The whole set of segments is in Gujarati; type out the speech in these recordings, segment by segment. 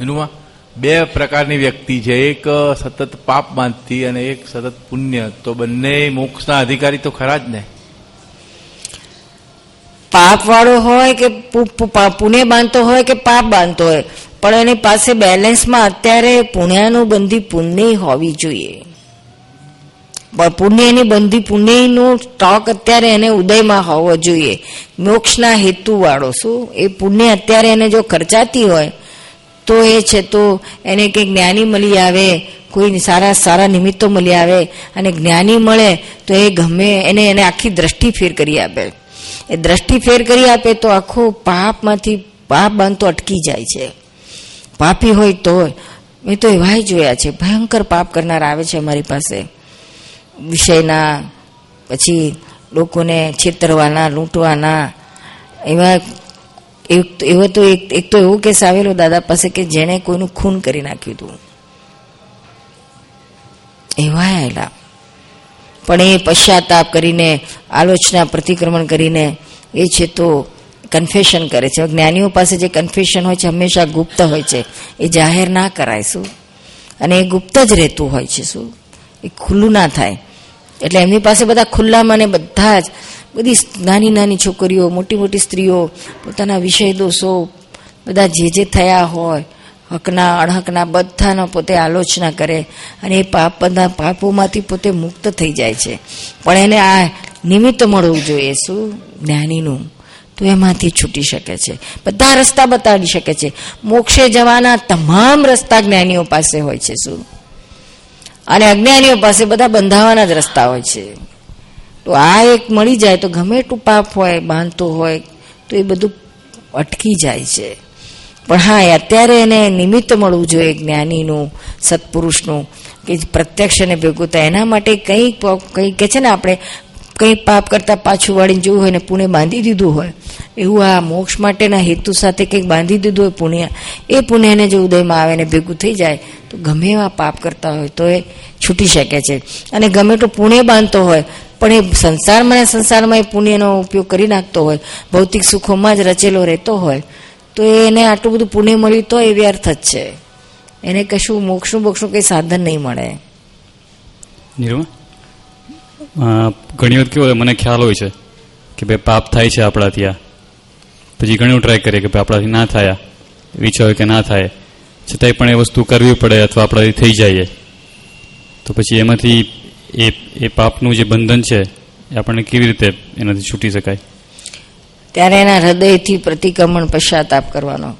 એનું બે પ્રકારની વ્યક્તિ છે. એક સતત પાપ બાંધતી અને એક સતત પુણ્ય. તો બંને મોક્ષના અધિકારી તો ખરા જ ને? પાપ વાળો હોય કે પુણ્ય બાંધતો હોય કે પાપ બાંધતો હોય. પણ એની પાસે બેલેન્સમાં અત્યારે પુણ્યનું બંધી પુણ્ય હોવી જોઈએ. પુણ્યની બંધી પુણ્યનું સ્ટોક અત્યારે એને ઉદયમાં હોવો જોઈએ. મોક્ષના હેતુ વાળો શું? એ પુણ્ય અત્યારે એને જો ખર્ચાતી હોય તો એ છે તો એને કંઈક જ્ઞાની મળી આવે, કોઈ સારા સારા નિમિત્તો મળી આવે અને જ્ઞાની મળે તો એ ગમે એને એને આખી દ્રષ્ટિ ફેર કરી આપે. એ દ્રષ્ટિ ફેર કરી આપે તો આખો પાપમાંથી પાપ બાંધતો અટકી જાય છે. પાપી હોય તો મેં તો એવાય જોયા છે. ભયંકર પાપ કરનાર આવે છે અમારી પાસે. વિષયના, પછી લોકોને છેતરવાના, લૂંટવાના, એવા એવો તો એક એક તો એવો કેસ આવેલો દાદા પાસે કે જેણે કોઈનું ખૂન કરી નાખ્યું હતું. એવા આવેલા પણ એ પશ્ચાતાપ કરીને, આલોચના, પ્રતિક્રમણ કરીને એ છે તો કન્ફેશન કરે છે. જ્ઞાનીઓ પાસે જે કન્ફેશન હોય છે, હંમેશા ગુપ્ત હોય છે. એ જાહેર ના કરાય શું? અને એ ગુપ્ત જ રહેતું હોય છે શું? એ ખુલ્લું ના થાય. એટલે એમની પાસે બધા ખુલ્લામાં ને બધા જ બધી નાની નાની છોકરીઓ, મોટી મોટી સ્ત્રીઓ, પોતાના વિષય દોષો બધા જે જે થયા હોય, હકના, અણહકના, બધાનો પોતે આલોચના કરે અને એ પાપ બધા પાપોમાંથી પોતે મુક્ત થઈ જાય છે. પણ એને આ નિમિત્ત મળવું જોઈએ શું? જ્ઞાનીનું. તો એમાંથી છૂટી શકે છે. બધા રસ્તા બતાડી શકે છે. મોક્ષે જવાના તમામ રસ્તા જ્ઞાનીઓ પાસે હોય છે શું? અને અજ્ઞાનીઓ પાસે બધા બંધાવાના જ રસ્તા હોય છે. તો આ એક મળી જાય તો ગમે એટલું પાપ હોય, બાંધતો હોય, તો એ બધું અટકી જાય છે. પણ હા અત્યારે એને નિમિત્ત મળવું જોઈએ જ્ઞાનીનું, સત્પુરુષનું, કે પ્રત્યક્ષ અને ભેગું થાય એના માટે કંઈક કંઈક કે છે ને આપણે, કંઈક પાપ કરતાં પાછું વાળીને જોયું હોય ને પુણે બાંધી દીધું હોય, એવું આ મોક્ષ માટેના હેતુ સાથે કંઈક બાંધી દીધું હોય પુણ્ય, એ પુણ્યને જો ઉદયમાં આવે ને ભેગું થઈ જાય, તો ગમે એવા પાપ કરતા હોય તો એ છૂટી શકે છે. અને ગમે તો પુણે બાંધતો હોય પણ એ સંસારમાં ને સંસારમાં એ પુણ્યનો ઉપયોગ કરી નાખતો હોય, ભૌતિક સુખોમાં જ રચેલો રહેતો હોય, તો એને આટલું બધું પુણ્ય મળ્યું તો એ વ્યર્થ જ છે. એને કશું મોક્ષનું બોક્ષનું કંઈ સાધન નહીં મળે. ઘણી વખત કેવું મને ખ્યાલ હોય છે કે ભાઈ પાપ થાય છે આપણા ત્યાં. પછી ઘણું ટ્રાય કરીએ કે ભાઈ આપણાથી ના થાય હોય કે ના થાય. છતાંય પણ એ વસ્તુ કરવી પડે અથવા આપણાથી થઈ જાય તો પછી એમાંથી એ એ પાપનું જે બંધન છે, એ આપણને કેવી રીતે એનાથી છૂટી શકાય? ત્યારે એના હૃદયથી પ્રતિક્રમણ પશ્ચાતાપ કરવાનો.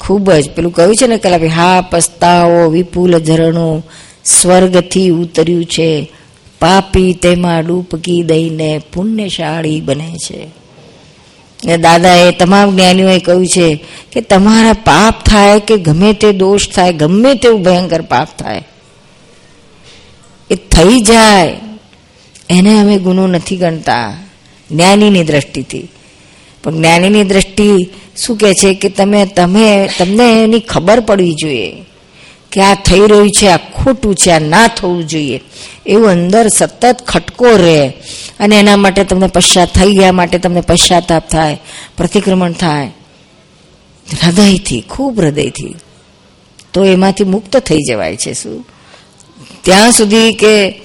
ખૂબ જ. પેલું કહ્યું છે ને કે, હા, પસ્તાવો, વિપુલ ઝરણું, સ્વર્ગથી ઉતર્યું છે. પાપી તેમાં ડૂબકી દઈને પુણ્યશાળી બને છે. ને દાદાએ તમામ જ્ઞાનીઓએ કહ્યું છે કે, તમારા પાપ થાય કે ગમે તે દોષ થાય, ગમે તેવું ભયંકર પાપ થાય એ થઈ જાય. એને અમે ગુનો નથી ગણતા. જ્ઞાનીની દ્રષ્ટિથી. પણ જ્ઞાનીની દ્રષ્ટિ શું કહે છે કે તમે તમે, તમને એની ખબર પડવી જોઈએ કે આ થઈ રહ્યું છે, આ ખોટું છે, આ ના થવું જોઈએ. એવું અંદર સતત ખટકો રહે. અને એના માટે તમને પશ્ચાત થઈ ગયા માટે તમને પશ્ચાતાપ થાય, પ્રતિક્રમણ થાય. હૃદયથી, ખૂબ હૃદયથી. તો એમાંથી મુક્ત થઈ જવાય છે શું? ત્યાં સુધી કે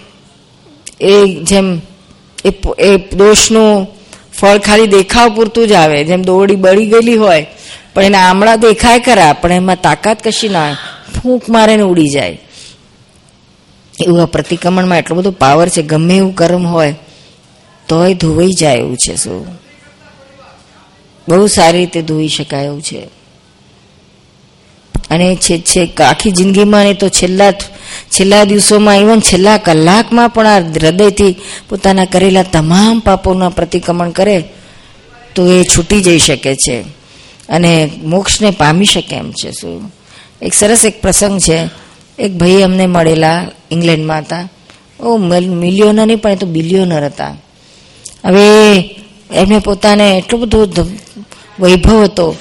એ જેમ એ એ દોષનું ફળ ખાલી દેખાવ પૂરતું જ આવે. જેમ દોરડી બળી ગયેલી હોય, પણ એના આમળા દેખાય ખરા, પણ એમાં તાકાત કશી ના ફૂંક મારે ઉડી જાય. એવું આ પ્રતિક્રમણમાં એટલો બધો પાવર છે, ગમે એવું કર્મ હોય, તોય ધોવાઈ જાય એવું છે શું? બહુ સારી રીતે ધોઈ શકાય એવું છે. અને છે છેક આખી જિંદગીમાં નહીં તો છેલ્લા છેલ્લા દિવસોમાં ઇવન છેલ્લા કલાકમાં પણ આ હૃદયથી પોતાના કરેલા તમામ પાપોના પ્રતિક્રમણ કરે, તો એ છૂટી જઈ શકે છે. અને મોક્ષને પામી શકે એમ છે. શું એક સરસ એક પ્રસંગ છે. એક ભાઈ અમને મળેલા ઇંગ્લેન્ડમાં હતા. ઓ મિલિયોનર નહીં પણ એ તો બિલિયોનર હતા. હવે એમને પોતાને એટલો બધો વૈભવ હતો.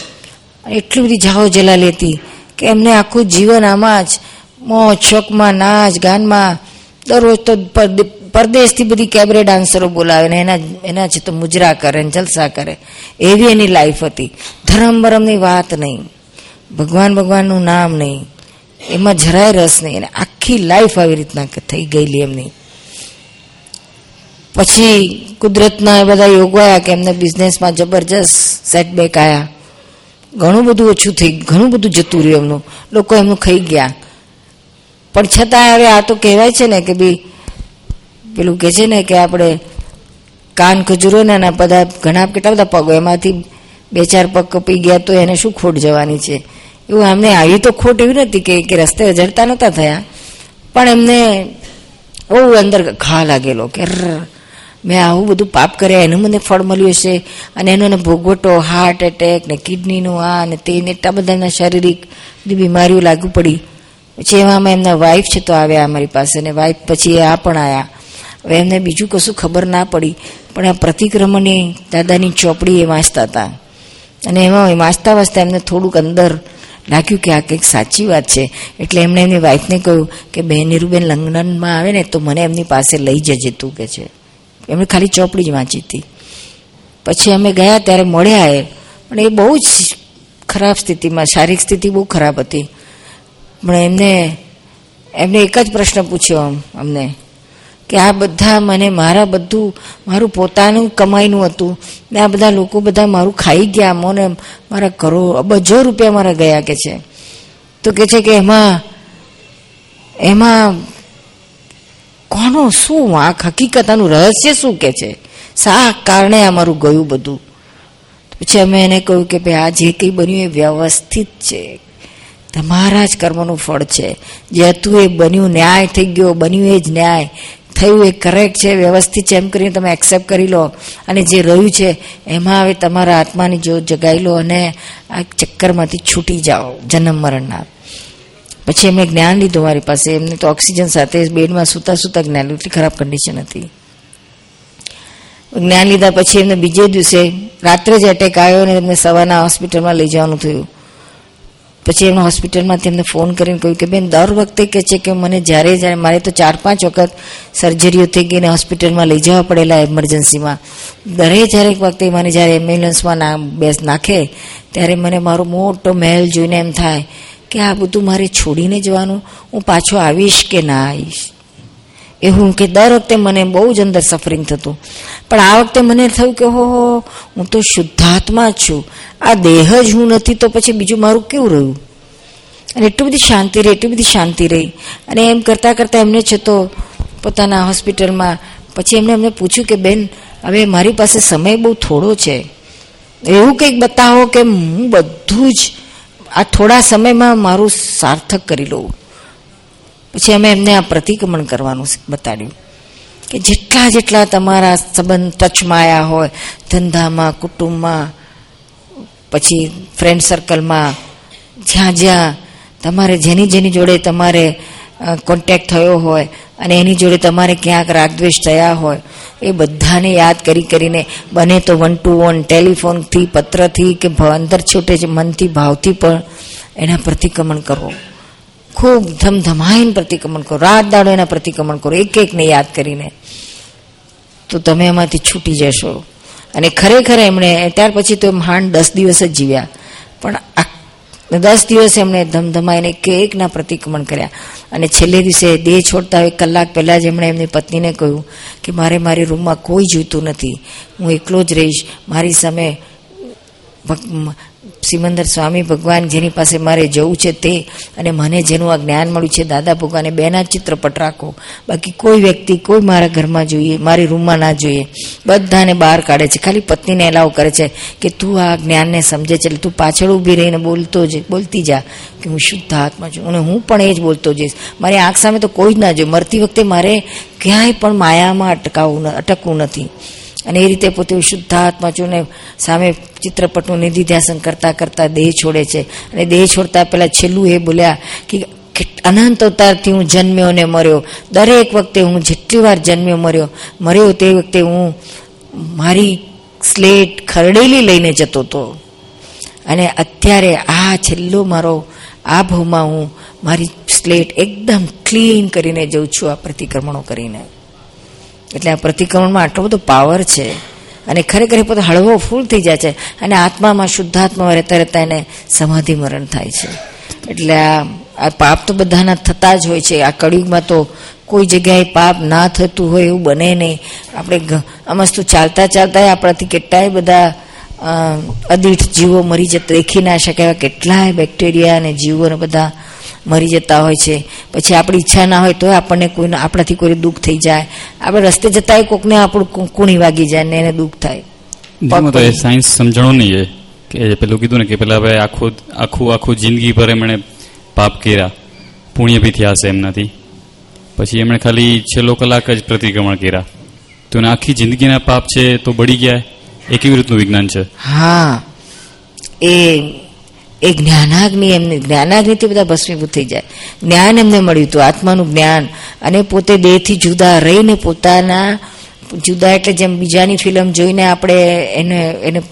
એટલી બધી જાઓ જલાલી હતી. કે એમને આખું જીવન આમાં જ મોજ શોખમાં નાચ ગાનમાં, દરરોજ તો પરદે- પરદેશથી બધી કેબરે ડાન્સરો બોલાવે ને એના એના છે તો મુજરા કરે ને જલસા કરે. એવી એની લાઈફ હતી. ધરમ બરમની વાત નહીં. ભગવાન ભગવાનનું નામ નહીં. એમાં જરાય રસ નહીં. અને આખી લાઈફ આવી રીતના થઈ ગયેલી એમની. પછી કુદરતના એ બધા યોગવાયા કે એમને બિઝનેસમાં જબરજસ્ત સેટબેક આવ્યા ઘણું બધું ઓછું થઈ, ઘણું બધું જતું રહ્યું એમનું. લોકો એમનું ખાઈ ગયા. પણ છતાં હવે આ તો કહેવાય છે ને કે બી પેલું કહે છે ને કે આપણે કાન ખજૂરો ને એના બધા ઘણા કેટલા બધા પગો, એમાંથી બે ચાર પગ કપી ગયા તો એને શું ખોટ જવાની છે? એવું અમને આવી તો ખોટ એવી નથી કે કે રસ્તે જડતા નહોતા થયા. પણ એમને બહુ અંદર ઘા લાગેલો કે મેં આવું બધું પાપ કર્યા, એનું મને ફળ મળ્યું હશે. અને એનો ભોગવટો હાર્ટ એટેક ને કિડનીનું આ ને તે એટલા બધાના શારીરિક બીમારીઓ લાગુ પડી. પછી એમાં એમના વાઈફ છે તો આવ્યા અમારી પાસે ને વાઈફ પછી આ પણ આવ્યા હવે એમને બીજું કશું ખબર ના પડી. પણ આ પ્રતિક્રમણની દાદાની ચોપડી એ વાંચતા હતા. અને એમાં વાંચતા વાંચતા એમને થોડુંક અંદર લાગ્યું કે આ કંઈક સાચી વાત છે. એટલે એમણે એમની વાઈફને કહ્યું કે, બહેન, નીરુબેન લંડનમાં આવે ને, તો મને એમની પાસે લઈ જજે તું કે છે. એમણે ખાલી ચોપડી જ વાંચી હતી. પછી અમે ગયા ત્યારે મળ્યા એ, પણ એ બહુ જ ખરાબ સ્થિતિમાં, શારીરિક સ્થિતિ બહુ ખરાબ હતી. પણ એમને એમને એક જ પ્રશ્ન પૂછ્યો અમને, કે આ બધા મને મારા બધું, મારું પોતાનું કમાઈનું હતું. ને આ બધા લોકો બધા મારું ખાઈ ગયા મને મારા કરો અબજો રૂપિયા મારા ગયા કે છે. તો કે છે કે એમાં એમાં કોનો શું વાંક? હકીકત આનું રહસ્ય શું કે છે? શા કારણે અમારું ગયું બધું? પછી અમે એને કહ્યું કે ભાઈ, આ જે કંઈ બન્યું એ વ્યવસ્થિત છે. તમારા જ કર્મનું ફળ છે. જે હતું એ બન્યું, ન્યાય થઈ ગયો, બન્યું એ જ ન્યાય. થયું એ કરેક્ટ છે, વ્યવસ્થિત છે. એમ કરીને તમે એક્સેપ્ટ કરી લો. અને જે રહ્યું છે, એમાં હવે તમારા આત્માની જો જગાઈ લો અને આ ચક્કરમાંથી છૂટી જાઓ, જન્મ મરણના. પછી એમણે જ્ઞાન લીધું મારી પાસે. એમને તો ઓક્સિજન સાથે બેડમાં સૂતા સૂતા જ્ઞાન એટલી ખરાબ કન્ડિશન હતી. જ્ઞાન લીધા પછી એમને બીજે દિવસે રાત્રે જ એટેક આવ્યો અને એમને સવારના હોસ્પિટલમાં લઈ જવાનું થયું. પછી એમને હોસ્પિટલમાંથી એમને ફોન કરીને કહ્યું કે, બેન, દર વખતે કહે છે કે મને જ્યારે જ્યારે મારે તો ચાર પાંચ વખત સર્જરીઓ થઈ ગઈને હોસ્પિટલમાં લઈ જવા પડેલા એમરજન્સીમાં દરેક જ્યારે વખતે મને જ્યારે એમ્બ્યુલન્સમાં ના બેસ નાખે, ત્યારે મને મારો મોટો મહેલ જોઈને એમ થાય કે આ બધું મારે છોડીને જવાનું? હું પાછો આવીશ કે ના આવીશ? એવું કે દર વખતે મને બહુ જ અંદર સફરિંગ થતું. પણ આ વખતે મને થયું કે હો, હું તો શુદ્ધાત્મા છું. આ દેહ જ હું નથી, તો પછી બીજું મારું કેવું રહ્યું? અને એટલી બધી શાંતિ રહી, એટલી બધી શાંતિ રહી. અને એમ કરતાં કરતાં એમને છતો પોતાના હોસ્પિટલમાં પછી એમણે એમને પૂછ્યું કે, બેન, હવે મારી પાસે સમય બહુ થોડો છે. એવું કંઈક બતાવો કે હું બધું જ આ થોડા સમયમાં મારું સાર્થક કરી લઉં. પછી અમે એમને આ પ્રતિક્રમણ કરવાનું બતાડ્યું કે જેટલા જેટલા તમારા સંબંધ ટચમાં આવ્યા હોય, ધંધામાં, કુટુંબમાં, પછી ફ્રેન્ડ સર્કલમાં જ્યાં જ્યાં તમારે જેની જેની જોડે તમારે કોન્ટેક્ટ થયો હોય અને એની જોડે તમારે ક્યાંક રાગદ્વેષ થયા હોય, એ બધાને યાદ કરી કરીને બને તો વન ટુ વન ટેલિફોનથી પત્રથી કે અંદર છૂટે છે મનથી, ભાવથી પણ એના પ્રતિક્રમણ કરો. ખૂબ ધમધમાઈને પ્રતિક્રમણ કરો, રાત દાડો એના પ્રતિક્રમણ કરો એક એકને યાદ કરીને. તો તમે એમાંથી છૂટી જશો. અને ખરેખર એમણે, ત્યાર પછી તો માંડ દસ દિવસ જ જીવ્યા. પણ દસ દિવસ એમણે ધમધમાઈને કેકના પ્રતિક્રમણ કર્યા. અને છેલ્લે દિવસે દેહ છોડતા એક કલાક પહેલાં જ એમણે એમની પત્નીને કહ્યું કે, મારે મારી રૂમમાં કોઈ જોઈતું નથી. હું એકલો જ રહીશ. મારી સામે સિમંદર સ્વામી, ભગવાન જેની પાસે મારે જવું છે તે અને મને જેનું આ જ્ઞાન મળ્યું છે, દાદા ભગવાને બેના ચિત્રપટ રાખો. બાકી કોઈ વ્યક્તિ કોઈ મારા ઘરમાં જોઈએ, મારી રૂમમાં ના જોઈએ. બધાને બહાર કાઢે છે. ખાલી પત્નીને એલાવ કરે છે કે તું આ જ્ઞાનને સમજે છે, એટલે તું પાછળ ઊભી રહીને બોલતો જ, બોલતી જા કે હું શુદ્ધ આત્મા છું અને હું પણ એ જ બોલતો જઈશ. મારી આંખ સામે તો કોઈ જ ના જોઈએ મરતી વખતે મારે ક્યાંય પણ માયામાં અટકાવવું અટકવું નથી. અને એ રીતે પોતે શુદ્ધાત્મા છું સામે ચિત્રપટનું નિધિધ્યાસન કરતા કરતા દેહ છોડે છે. અને દેહ છોડતા પહેલા છેલ્લું એ બોલ્યા કે અનંત અવતારથી હું જન્મ્યો ને મર્યો. દરેક વખતે હું જેટલી વાર જન્મ્યો મર્યો મર્યો તે વખતે હું મારી સ્લેટ ખરડેલી લઈને જતો હતો. અને અત્યારે આ છેલ્લો મારો આ ભાવમાં હું મારી સ્લેટ એકદમ ક્લીન કરીને જઉં છું આ પ્રતિક્રમણો કરીને. એટલે આ પ્રતિક્રમણમાં આટલો બધો પાવર છે. અને ખરેખર પોતે હળવો ફૂલ થઈ જાય છે. અને આત્મામાં શુદ્ધાત્મામાં રહેતા રહેતા એને સમાધિ મરણ થાય છે. એટલે આ પાપ તો બધાના થતા જ હોય છે. આ કળિયુગમાં તો કોઈ જગ્યાએ પાપ ના થતું હોય એવું બને નહીં. આપણે ગ- આ મસ્તુ ચાલતા ચાલતા આપણાથી કેટલાય બધા અદીઠ જીવો મરી જતા દેખી ના શકે એવા કેટલાય બેક્ટેરિયા અને જીવોને બધા મરી જતા હોય છે. પછી આપણી ઈચ્છા ના હોય તો આપણને કોઈને આપણાથી કોઈ દુઃખ થઈ જાય. આપણે રસ્તે જતા કોકને આપણું કુણી વાગી જાય ને એને દુઃખ થાય. તો એ સાયન્સ સમજણો નહીં એ. કે પેલું કીધું ને કે પેલા હવે આખું આખું આખું જિંદગી ભર એમણે પાપ કર્યા. પુણ્ય બી થયા છે એમનાથી. પછી એમણે ખાલી છેલ્લો કલાક જ પ્રતિક્રમણ કર્યા. તો આખી જિંદગીના પાપ છે તો બળી ગયા. એ કેવી રીતનું વિજ્ઞાન છે? હા. એ એ જ્ઞાનાગ્નિ, એમને જ્ઞાનાગ્નિથી બધા ભસ્મીભૂત થઈ જાય. જ્ઞાન એમને મળ્યું હતું, આત્માનું જ્ઞાન. અને પોતે દેહથી જુદા રહીને પોતાના, જુદા એટલે જેમ બીજાની ફિલ્મ જોઈને આપણે એને એને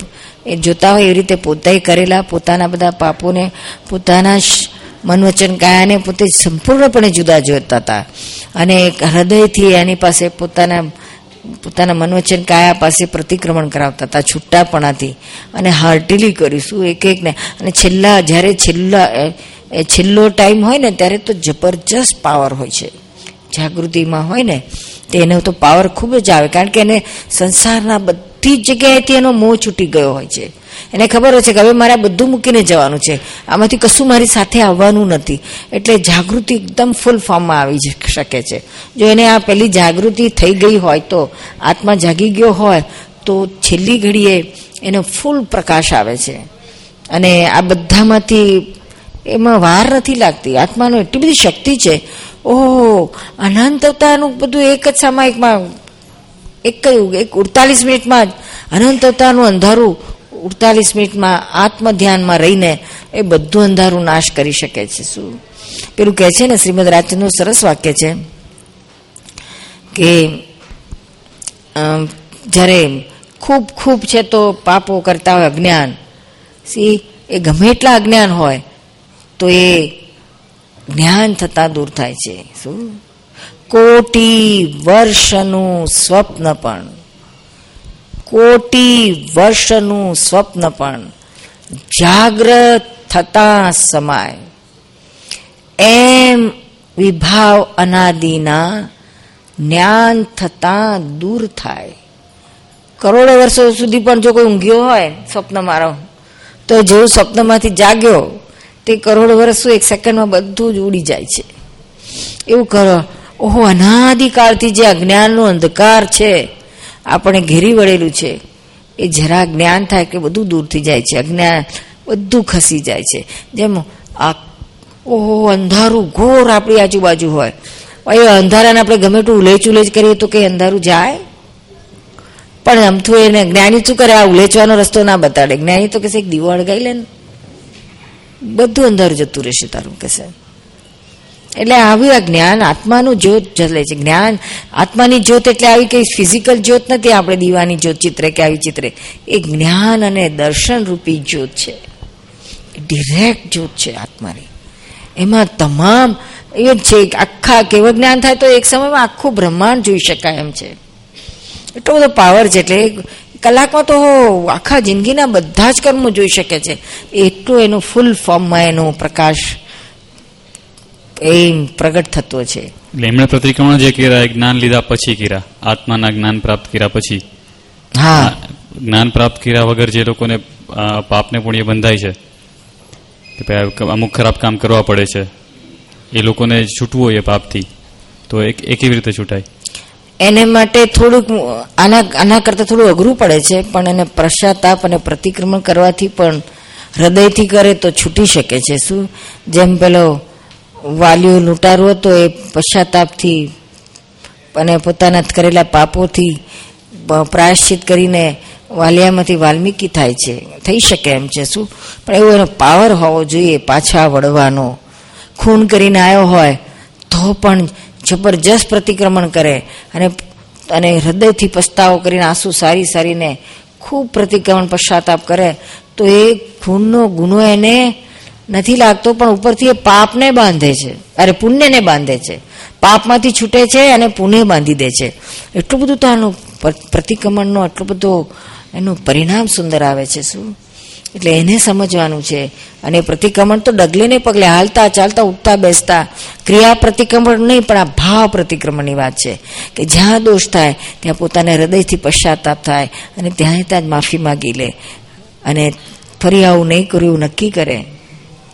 જોતા હોય એવી રીતે પોતાએ કરેલા, પોતાના બધા પાપોને, પોતાના શ- મન વચન કાયાને પોતે સંપૂર્ણપણે જુદા જોતા હતા. અને હૃદયથી એની પાસે પોતાના પોતાના મનોવચન કાયા પાસે પ્રતિક્રમણ કરાવતા હતા, છૂટાપણાથી. અને હાર્ટીલી કરીશું એક એકને અને છેલ્લા, જ્યારે છેલ્લા છેલ્લો ટાઈમ હોય ને, ત્યારે તો જબરજસ્ત પાવર હોય છે. જાગૃતિમાં હોય ને તેને તો પાવર ખૂબ જ આવે. કારણ કે એને સંસારના બધી જ જગ્યાએથી એનો મોહ છૂટી ગયો હોય છે. એને ખબર હોય છે કે હવે મારે બધું મૂકીને જવાનું છે. આમાંથી કશું મારી સાથે આવવાનું નથી. એટલે જાગૃતિ એકદમ ફૂલ ફોર્મમાં આવી શકે છે. જો એને આ પેલી જાગૃતિ થઈ ગઈ હોય તો, આત્મા જાગી ગયો હોય, તો છેલ્લી ઘડીએ એનો ફૂલ પ્રકાશ આવે છે. અને આ બધામાંથી એમાં વાર નથી લાગતી. આત્માનો એટલી બધી શક્તિ છે ઓહ અનંત અવતારનું બધું એક જ સામાયિકમાં, એક કયું એક ઉડતાલીસ મિનિટમાં જ અનંત અવતારનું અંધારું ઉડતાલીસ મિનિટમાં આત્મ ધ્યાનમાં રહીને એ બધું અંધારું નાશ કરી શકે છે, શું? પેલું કહે છે ને, શ્રીમદ રાજચંદ્રનું સરસ વાક્ય છે કે જ્યારે ખૂબ ખૂબ છે તો પાપો કરતા હોય અજ્ઞાન. સી એ ગમે એટલા અજ્ઞાન હોય, તો એ જ્ઞાન થતા દૂર થાય છે. શું? કોટી વર્ષનું સ્વપ્ન પણ. કોટી વર્ષનું સ્વપ્ન પણ જાગ્રત થતા સમાય. એમ વિભાવ અનાદિના જ્ઞાન થતા દૂર થાય. કરોડો વર્ષો સુધી પણ જો કોઈ ઊંઘ્યો હોય સ્વપ્ન મારો, તો જેવું સ્વપ્નમાંથી જાગ્યો તે કરોડ વર્ષ એક સેકન્ડમાં બધું જ ઉડી જાય છે. એવું કરો. ઓહો, અનાદિકાળથી જે અજ્ઞાનનો અંધકાર છે, આપણે ઘેરી વળેલું છે, એ જરા જ્ઞાન થાય કે બધું દૂર થઈ જાય છે, અજ્ઞાન બધું ખસી જાય છે. જેમ આ, ઓહો, અંધારું, ઘોર આપણી આજુબાજુ હોય. એ અંધારાને આપણે ગમે એટલું ઉલેચ ઉલેચ કરીએ તો કે અંધારું જાય? પણ અમથું એને જ્ઞાની શું કરે? આ ઉલેચવાનો રસ્તો ના બતાડે. જ્ઞાની તો કે એક દીવો અળગાઈ લે ને. બધું અંદર જતું રહેશે તારું કહેશે એટલે આવ્યું આ જ્ઞાન આત્માનું જ્યોત જલે છે. જ્ઞાન આત્માની જ્યોત એટલે આવી કઈ ફિઝિકલ જ્યોત નથી, આપણે દીવાની જ્યોત ચિત્રે કે આવી ચિત્રે. એ જ્ઞાન અને દર્શન રૂપી જ્યોત છે. ડિરેક્ટ જ્યોત છે આત્માની. એમાં તમામ એ છે આખા કેવું જ્ઞાન થાય તો એક સમયમાં આખું બ્રહ્માંડ જોઈ શકાય એમ છે. એટલો બધો પાવર છે એટલે કલાકમાં તો આખા જિંદગીના બધા જ કર્મો જોઈ શકે છે. એટલું એનું ફૂલ ફોર્મમાં એનો પ્રકાશ એમ પ્રગટ થતો છે. એટલે એમણે પ્રતિક્રમણ જે કર્યા એ જ્ઞાન લીધા પછી કર્યા. આત્માના જ્ઞાન પ્રાપ્ત કર્યા પછી. હા. જ્ઞાન પ્રાપ્ત કર્યા વગર જે લોકોને પાપને પુણ્ય બંધાય છે. કે ભાઈ અમુક ખરાબ કામ કરવા પડે છે. એ લોકોને છૂટવું હોય એ પાપથી. તો એ કેવી રીતે છૂટાય. એને માટે થોડુંક, આના આના કરતાં થોડું અઘરું પડે છે, પણ એને પશ્ચાતાપ અને પ્રતિક્રમણ કરવાથી પણ હૃદયથી કરે તો છૂટી શકે છે. શું? જેમ પેલો વાલીઓ લૂંટારો હતો, એ પશ્ચાતાપથી અને પોતાના કરેલા પાપોથી પ્રાયશ્ચિત કરીને વાલિયામાંથી વાલ્મીકી થાય છે, થઈ શકે એમ છે. શું? પણ એવો એનો પાવર હોવો જોઈએ, પાછા વળવાનો. ખૂન કરીને આવ્યો હોય, તો પણ જબરજસ્ત પ્રતિક્રમણ કરે અને અને હૃદયથી પસ્તાવો કરીને આંસુ સારી સારીને ખૂબ પ્રતિક્રમણ પશ્ચાતાપ કરે, તો એ ખૂનનો ગુનો એને નથી લાગતો, પણ ઉપરથી એ પાપને બાંધે છે. અરે, પુણ્યને બાંધે છે. પાપમાંથી છૂટે છે અને પુણ્ય બાંધી દે છે. એટલું બધું તો આનું પ્રતિક્રમણનો આટલો બધો એનું પરિણામ સુંદર આવે છે, શું? એટલે એને સમજવાનું છે. અને પ્રતિક્રમણ તો ડગલે ને પગલે હાલતા, ચાલતા, ઉઠતા, બેસતા ક્રિયા પ્રતિક્રમણ નહીં, પણ આ ભાવ પ્રતિક્રમણની વાત છે કે જ્યાં દોષ થાય, ત્યાં પોતાને હૃદયથી પશ્ચાતાપ થાય અને ત્યાં ત્યાં જ માફી માગી લે. અને ફરી આવું નહીં કર્યું, નક્કી કરે,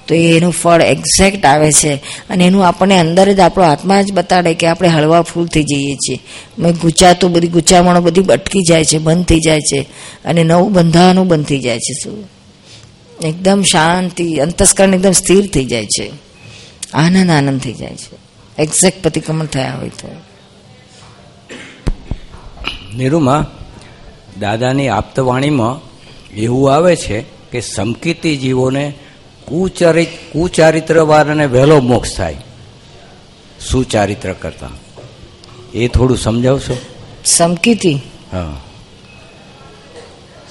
તો એનું ફળ એક્ઝેક્ટ આવે છે. અને એનું આપણને અંદર જ આપણો આત્મા જ બતાડે કે આપણે હળવા ફૂલ થઈ જઈએ છીએ. મેં ગુચાતું બધી ગુચામણો બધી અટકી જાય છે, બંધ થઈ જાય છે. અને નવું બંધાવાનું બંધ થઈ જાય છે, શું? એકદમ શાંતિ અંતસ્કરણ એકદમ સ્થિર થઈ જાય છે. આનંદ આનંદ થઈ જાય છે. એક્ઝેક્ટ પ્રતિક્રમણ થયા હોય તો. નિરૂમા દાદાની આપતવાણીમાં એવું આવે છે કે સમકીતી જીવોને કુચરિત કુચારિત્રવાળાને વહેલો મોક્ષ થાય. સુચારિત્ર કરતા? એ થોડું સમજાવશો? સમકીતી? હા.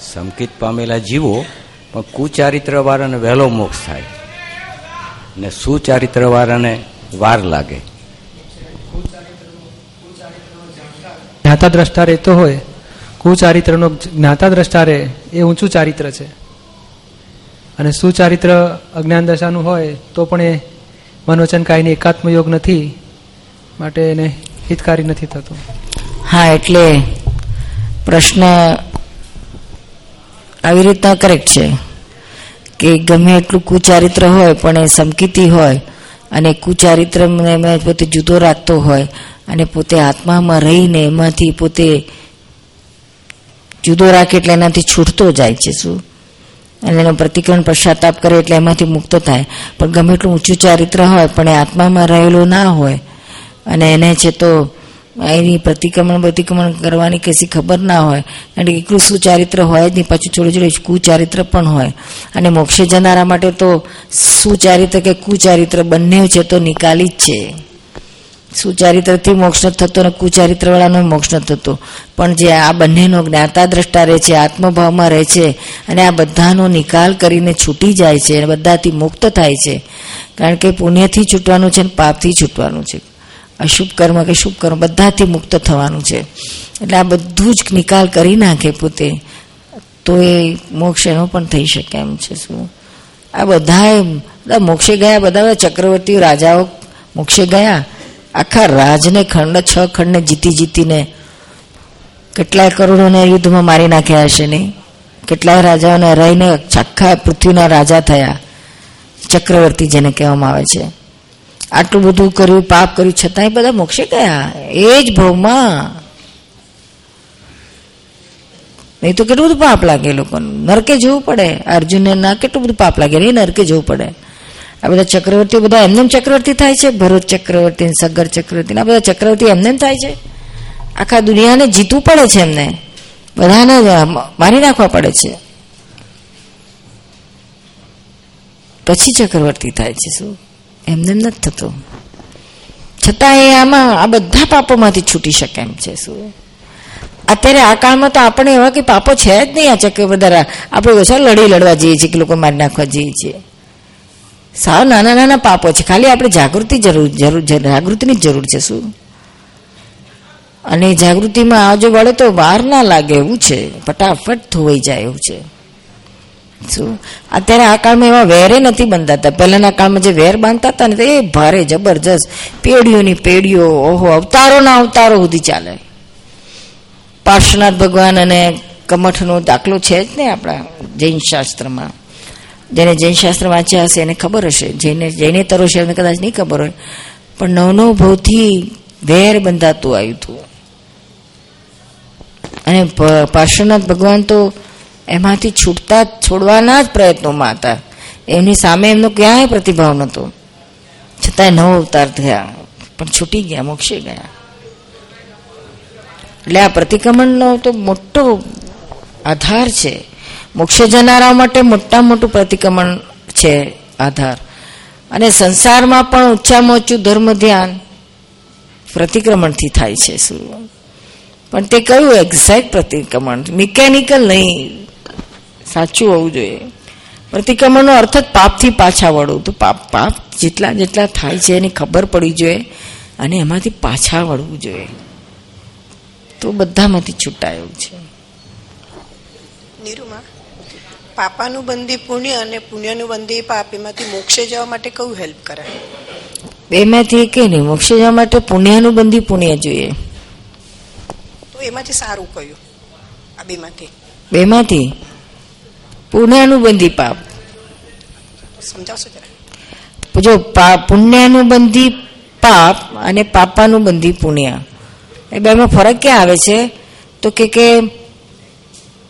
સમકિત પામેલા જીવો પણ કુચારિત્રવાળાને વહેલો મોક્ષ થાય. ને સુચારિત્રવાળાને વાર લાગે. જ્ઞાતા દ્રષ્ટા રહેતો હોય કુચારિત્રનો જ્ઞાતા દ્રષ્ટા રહે એ ઊંચું ચારિત્ર છે. અને સુચારિત્ર અજ્ઞાન દશાનું હોય તો પણ એ મનોચન કાયની એકાત્મ યોગ નથી માટે એને હિતકારી નથી થતું. હા એટલે પ્રશ્ન આવી રીતના કરેક્ટ છે. કે ગમે એટલું કુચારિત્ર હોય, પણ એ સમકીતી હોય, અને કુચારિત્ર પોતે જુદો રાખતો હોય, અને પોતે આત્મામાં રહીને એમાંથી પોતે જુદો રાખે એટલે એનાથી છૂટતો જાય છે શું? અને એનો પ્રતિક્રમણ પશ્ચાતાપ કરે એટલે એમાંથી મુક્ત થાય. પણ ગમે એટલું ઊંચું ચારિત્ર હોય, પણ એ આત્મામાં રહેલું ના હોય, અને એને છે તો એની પ્રતિક્રમણ પ્રતિક્રમણ કરવાની કશી ખબર ના હોય. અને એટલું સુચારિત્ર હોય જ નહીં, પાછું જોડે જોડે કુચારિત્ર પણ હોય. અને મોક્ષે જનારા માટે તો સુચારિત્ર કે કુચારિત્ર બંને છે તો નિકાલી જ છે. સુચારિત્રથી મોક્ષ નથી થતો અને કુચારિત્ર વાળાનો મોક્ષ નથી થતો. પણ જે આ બંનેનો જ્ઞાતા દ્રષ્ટા રહે છે, આત્મભાવમાં રહે છે, અને આ બધાનો નિકાલ કરીને છૂટી જાય છે, અને બધાથી મુક્ત થાય છે. કારણ કે પુણ્યથી છૂટવાનું છે અને પાપથી છૂટવાનું છે. અશુભ કર્મ કે શુભ કર્મ બધાથી મુક્ત થવાનું છે. એટલે આ બધું જ નિકાલ કરી નાખે પોતે, તો એ મોક્ષ એનો પણ થઈ શકે એમ છે શું? આ બધા મોક્ષે ગયા, બધા ચક્રવર્તી રાજાઓ મોક્ષે ગયા, આખા રાજને ખંડ, છ ખંડને જીતી જીતીને કેટલાય કરોડોને યુદ્ધમાં મારી નાખ્યા હશે નહીં? કેટલાય રાજાઓને રહીને આખા પૃથ્વીના રાજા થયા, ચક્રવર્તી જેને કહેવામાં આવે છે. આટલું બધું કર્યું, પાપ કર્યું, છતાંય બધા મોક્ષે ગયા. એ જ ભવમાં નહીં તો કેટલું બધું પાપ લાગે લોકોને. નરકે જવું પડે. અર્જુનને ના કેટલું બધું પાપ લાગે. નહીં નરકે જવું પડે. આ બધા ચક્રવર્તી બધા એમને ચક્રવર્તી થાય છે? ભરત ચક્રવર્તી સગર ચક્રવર્તી આ બધા ચક્રવર્તી એમને થાય છે? આખા દુનિયાને જીતવું પડે છે એમને. બધાને મારી નાખવા પડે છે. પછી ચક્રવર્તી થાય છે શું? એમને એમ નથી થતો. છતાં એ આમાં આ બધા પાપોમાંથી છૂટી શકે એમ છે શું અત્યારે આ કાળમાં તો આપણે એવા કે પાપો છે જ નહીં આ ચક્ર બધા આપણે ઓછા લડી લડવા જઈએ છીએ કે લોકો મારી નાખવા જઈએ છીએ. સાવ નાના નાના પાપો છે. ખાલી આપણે જાગૃતિ જરૂર જરૂર જાગૃતિની જ જરૂર છે શું? અને જાગૃતિમાં આવજો વળે તો વાર ના લાગે એવું છે. ફટાફટ ધોવાઈ જાય એવું છે. શું અત્યારે આ કાળમાં એવા વેરે નથી બંધાતા. પહેલાના કાળમાં જે વેર બાંધતા હતા ને એ ભારે જબરજસ્ત. પેઢીઓની પેઢીઓ, ઓહો અવતારોના અવતારો સુધી ચાલે. પાર્શ્વનાથ ભગવાન અને કમઠનો દાખલો છે જ ને આપણા જૈન શાસ્ત્રમાં. જેને જૈન શાસ્ત્ર વાંચ્યા હશે એને ખબર હશે. જેને, જૈને તરો છે એને કદાચ નહીં ખબર હોય. પણ નવ નવ ભાવથી વેર બંધાતું આવ્યું હતું. અને પાર્શ્વનાથ ભગવાન તો એમાંથી છૂટતા છોડવાના જ પ્રયત્નોમાં હતા. એમની સામે એમનો ક્યાંય પ્રતિભાવ નહોતો. છતાંય નવ અવતાર થયા, પણ છૂટી ગયા, મોક્ષી ગયા. એટલે આ પ્રતિક્રમણનો તો મોટો આધાર છે. મોક્ષ જનારા માટે મોટા મોટું પ્રતિક્રમણ છે આધાર. અને સંસારમાં પણ ઓછામાં ઓછું ધર્મ ધ્યાન પ્રતિક્રમણથી થાય છે શું પણ તે કયું એક્ઝેક્ટ પ્રતિક્રમણ? મિકેનિકલ નહીં. સાચું હોવું જોઈએ. પ્રતિક્રમણનો અર્થ જ પાપથી પાછા વળવું તો પાપ પાપ જેટલા જેટલા થાય છે એની ખબર પડી જોઈએ અને એમાંથી પાછા વળવું જોઈએ. તો બધામાંથી છૂટાય છે. નિરૂમા પાપાનું બંદી પુણ્ય અને પુણ્યનું બંદી પાપ એમાંથી મોક્ષે જવા માટે કયું હેલ્પ કરે બેમાંથી કે નહીં. મોક્ષે જવા માટે પુણ્યનું બંદી પુણ્ય જોઈએ. તો એમાંથી સારું કયું? આ બેમાંથી. બેમાંથી પુણ્યનું બંધી પાપ. સમજાવશો જરા? જો પા- પુણ્યનું બંધી પાપ અને પાપાનું બંધી પુણ્ય. એ બેમાં ફરક ક્યાં આવે છે? તો કે કે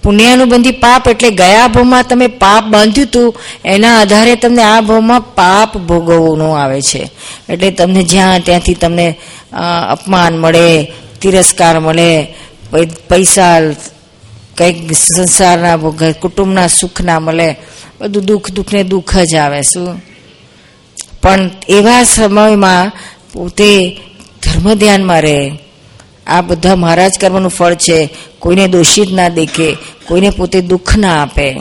પુણ્યાનુબંધી પાપ એટલે ગયા ભાવમાં તમે પાપ બાંધ્યું હતું એના આધારે તમને આ ભાવમાં પાપ ભોગવવાનું આવે છે. એટલે તમને જ્યાં ત્યાંથી તમને અપમાન મળે તિરસ્કાર મળે પૈસા કંઈક સંસારના કુટુંબના સુખ ના મળે, બધું દુઃખ દુઃખ ને દુઃખ જ આવે, શું? પણ એવા સમયમાં પોતે ધર્મ ધ્યાનમાં રહે. આ બધા મહારાજ કર્મનું ફળ છે. કોઈને દોષિત ના દેખે, કોઈને પોતે દુઃખ ના આપે.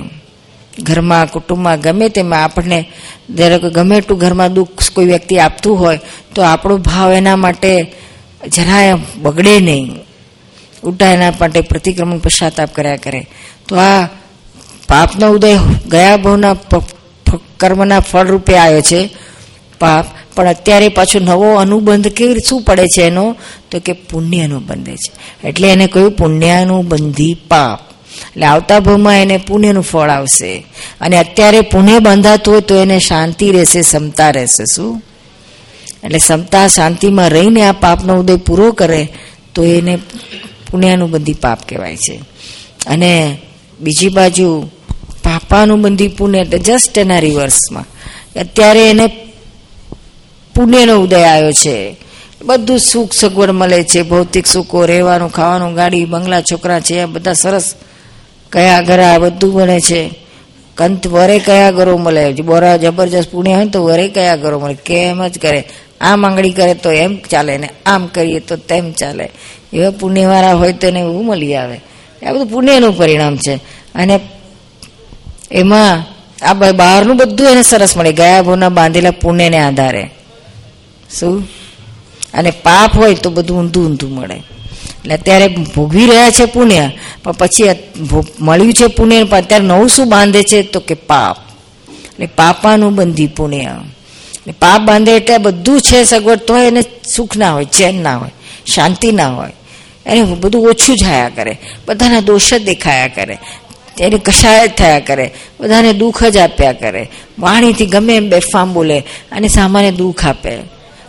ઘરમાં, કુટુંબમાં ગમે તેમાં આપણને જ્યારે ગમે એટલું ઘરમાં દુઃખ કોઈ વ્યક્તિ આપતું હોય, તો આપણો ભાવ એના માટે જરાય બગડે નહીં. એના માટે પ્રતિક્રમણ પશ્ચાતાપ કર્યા કરે. તો આ પાપનો ઉદય ગયા ભાવના કર્મના ફળ રૂપે આવ્યો છે પાપ. પણ અત્યારે પાછો નવો અનુબંધ કેવી શું પડે છે એનો? તો કે પુણ્યનું બંધે છે. એટલે એને કહ્યું પુણ્યનું બંધી પાપ. એટલે આવતા ભાવમાં એને પુણ્યનું ફળ આવશે. અને અત્યારે પુણ્ય બંધાતું હોય તો એને શાંતિ રહેશે સમતા રહેશે. શું? એટલે સમતા શાંતિમાં રહીને આ પાપનો ઉદય પૂરો કરે, તો એને પુણ્યનું બંધી પાપ કહેવાય છે. અને બીજી બાજુ પાપાનું બંધી પુણ્ય એટલે જસ્ટ એના રિવર્સમાં અત્યારે એને પુણ્યનો ઉદય આવ્યો છે. બધું સુખ સગવડ મળે છે, ભૌતિક સુખો, રહેવાનું, ખાવાનું, ગાડી, બંગલા, છોકરા છે, આ બધા સરસ કયા ઘરા બધું બને છે. કંત વરે કયા ઘરો મળે? બોરા જબરજસ્ત પુણ્ય હોય તો વરે કયા ઘરો મળે? કેમ જ કરે. આમ માંગણી કરે તો એમ ચાલે ને આમ કરીએ તો તેમ ચાલે. એવા પુણ્યવાળા હોય તો એને એવું મળી આવે. આ બધું પુણ્યનું પરિણામ છે. અને એમાં આ બહારનું બધું એને સરસ મળે. ગયા ભોના બાંધેલા પુણ્યને આધારે. શું? અને પાપ હોય તો બધું ઊંધું ઊંધું મળે. એટલે અત્યારે ભોગવી રહ્યા છે પુણ્ય, પણ પછી મળ્યું છે પુણ્ય, પણ અત્યારે નવું શું બાંધે છે તો કે પાપ. એટલે પાપાનું બંધી પુણ્ય. પાપ બાંધે એટલે બધું છે સગવડ તો એને સુખ ના હોય, ચેન ના હોય, શાંતિ ના હોય. એને બધું ઓછું થયા કરે, બધાના દોષ જ દેખાયા કરે, એને કશાય જ થયા કરે, બધાને દુઃખ જ આપ્યા કરે. વાણીથી ગમે એમ બેફામ બોલે અને સામાન્ય દુઃખ આપે.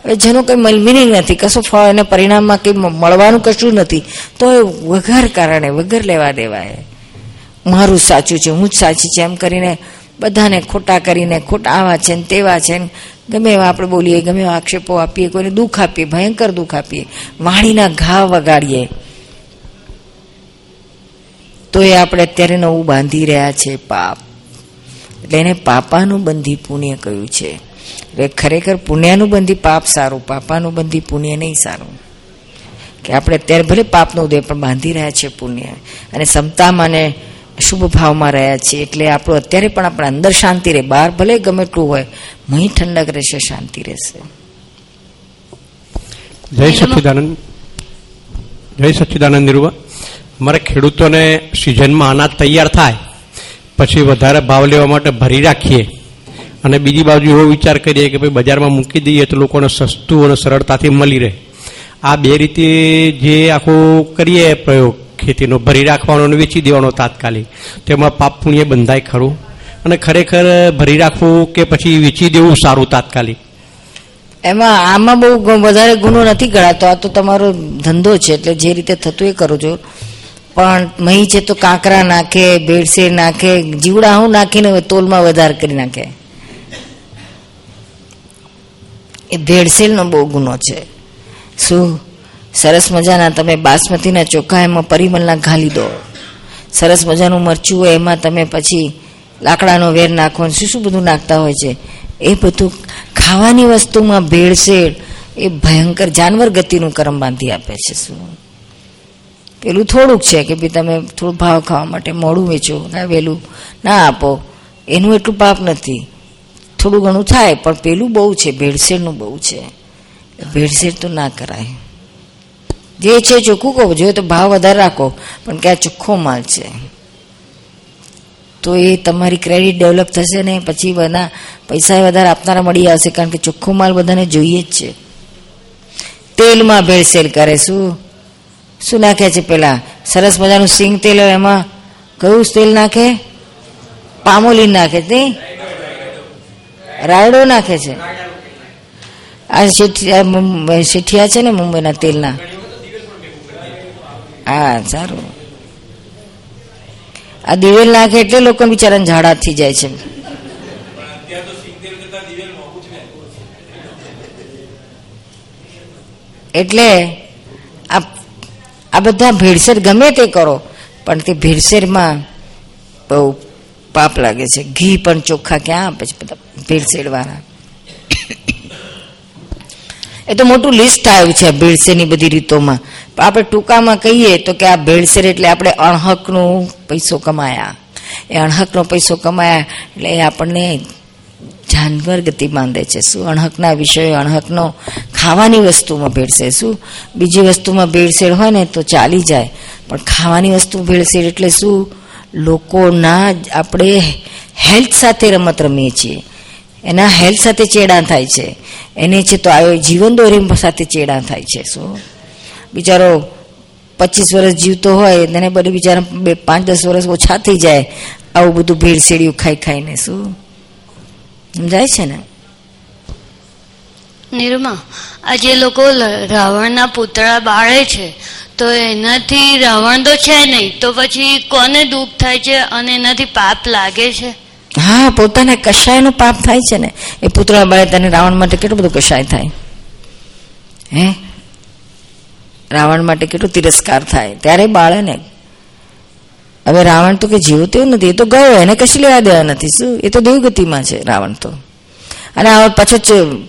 હવે જેનું કંઈ મિનિંગ નથી, કશું ફળ અને પરિણામમાં કંઈ મળવાનું કશું નથી તો એ વગર કારણે વગર લેવા દેવાય. મારું સાચું છે, હું જ સાચી છે, એમ કરીને બધાને ખોટા કરીને ખોટા આવા છે ને તેવા છે ને ગમે એવા આપણે બોલીએ, ગમે એવા આક્ષેપો આપીએ, કોઈને દુઃખ આપીએ, ભયંકર દુઃખ આપીએ, વાણીના ઘા વગાડીએ. તો એ આપણે અત્યારે નવું બાંધી રહ્યા છે પાપ. એટલે એને પાપાનું બંધી પુણ્ય કહ્યું છે? એટલે ખરેખર પુણ્યનું બંધી પાપ સારું પાપાનું બંધી પુણ્ય નહીં સારું. કે આપણે અત્યારે ભલે પાપનો ઉદય પણ બાંધી રહ્યા છે પુણ્ય. અને સમતામાં અને શુભ ભાવમાં રહ્યા છીએ. એટલે આપણું અત્યારે પણ આપણે અંદર શાંતિ રહે. બહાર ભલે ગમે એટલું હોય મહી ઠંડક રહેશે શાંતિ રહેશે. જય સચ્ચિદાનંદ. જય સચ્ચિદાનંદ નિરૂપા અમારે ખેડૂતોને સિઝનમાં અનાજ તૈયાર થાય પછી વધારે ભાવ લેવા માટે ભરી રાખીએ. અને બીજી બાજુ એવો વિચાર કરીએ કે ભાઈ બજારમાં મૂકી દઈએ તો લોકોને સસ્તું અને સરળતાથી મળી રહે. આ બે રીતે જે આખું કરીએ પ્રયોગ ખેતીનો ભરી રાખવાનો અને વેચી દેવાનો તાત્કાલિક. તેમાં પાપ પુણ્ય બંધાય ખરું. અને ખરેખર ભરી રાખવું કે પછી વેચી દેવું સારું તાત્કાલિક. એમાં આમાં બહુ વધારે ગુનો નથી ગણાતો. આ તો તમારો ધંધો છે, એટલે જે રીતે થતું એ કરો છો. પણ મહી છે તો કાંકરા નાખે, ભેળસેળ નાખે, જીવડા હું નાખીને તોલમાં વધારે કરી નાખે. એ ભેળસેળનો બહુ ગુનો છે. શું? સરસ મજાના તમે બાસમતીના ચોખા એમાં પરિમલના ઘાલી દો. સરસ મજાનું મરચું હોય એમાં તમે પછી લાકડાનો વેર નાખો શું શું બધું નાખતા હોય છે? એ બધું ખાવાની વસ્તુમાં ભેળસેળ, એ ભયંકર જાનવર ગતિનું કરમ બાંધી આપે છે શું? પેલું થોડુંક છે કે ભાઈ તમે થોડું ભાવ ખાવા માટે મોડું વેચો, ના વહેલું ના આપો, એનું એટલું પાપ નથી. થોડું ઘણું થાય, પણ પેલું બહુ છે, ભેળસેળનું બહુ છે. ભેળસેળ તો ના કરાય. જે છે ચોખ્ખું કહો જોઈએ તો ભાવ વધારે રાખો. પણ કે આ ચોખ્ખો માલ છે. તો એ તમારી ક્રેડિટ ડેવલપ થશે ને પછી બધા પૈસા વધારે આપનારા મળી આવશે, કારણ કે ચોખ્ખો માલ બધાને જોઈએ જ છે. તેલમાં ભેળસેળ કરે શું? શું નાખે છે પેલા સરસ મજાનું સિંગ તેલ હોય એમાં? કયું તેલ નાખે? પામોલીન નાખે નહીં? રાયડો નાખે છે. આ શેઠિયા છે ને મુંબઈના તેલના. હા, સારું. આ દિવેલ નાખે એટલે લોકો બિચારાને ઝાડા થઈ જાય છે. એટલે આ બધા ભીડસેર ગમે તે કરો, પણ તે ભીડસેરમાં બહુ પાપ લાગે છે. ઘી પણ ચોખ્ખા ક્યાં આપે છે બધા ભીડસેર વાળા એ તો મોટું લિસ્ટ આવ્યું છે આ ભેળસેળની બધી રીતોમાં. પણ આપણે ટૂંકામાં કહીએ તો કે આ ભેળસેર એટલે આપણે અણહકનો પૈસો કમાયા. એ અણહકનો પૈસો કમાયા એટલે એ આપણને જાનવર ગતિ બાંધે છે. શું અણહકના વિષયો, અણહકનો ખાવાની વસ્તુમાં ભેળસે શું? બીજી વસ્તુમાં ભેળસેળ હોય ને તો ચાલી જાય. પણ ખાવાની વસ્તુ ભેળસેળ એટલે શું? લોકોના આપણે હેલ્થ સાથે રમત રમીએ છીએ. એના હેલ્થ સાથે ચેડા થાય છે. એને છે તો આવ્યો જીવન દોરી સાથે ચેડા થાય છે. શું? બિચારો પચીસ વર્ષ જીવતો હોય તેને બધું બિચારા બે પાંચ દસ વર્ષ ઓછા થઈ જાય. આવું બધું ભેળસેળિયું ખાઈ ખાઈને, શું? સમજાય છે ને? નિરમા આ જે લોકો રાવણના પુતળા બાળે છે. તો એનાથી રાવણ તો છે નહીં, તો પછી કોને દુઃખ થાય છે અને એનાથી પાપ લાગે છે? હા, પોતાને કશાયનો પાપ થાય છે ને. એ પુતળા બાળે તને રાવણ માટે કેટલું બધું કશાય થાય? હે? રાવણ માટે કેટલો તિરસ્કાર થાય. ત્યારે બાળે ને હવે રાવણ તો કે જીવ તેવું નથી, એ તો ગયો, એને કશી લેવા દેવા નથી. શું? એ તો દેવગતિમાં છે, રાવણ તો. અને આ પાછો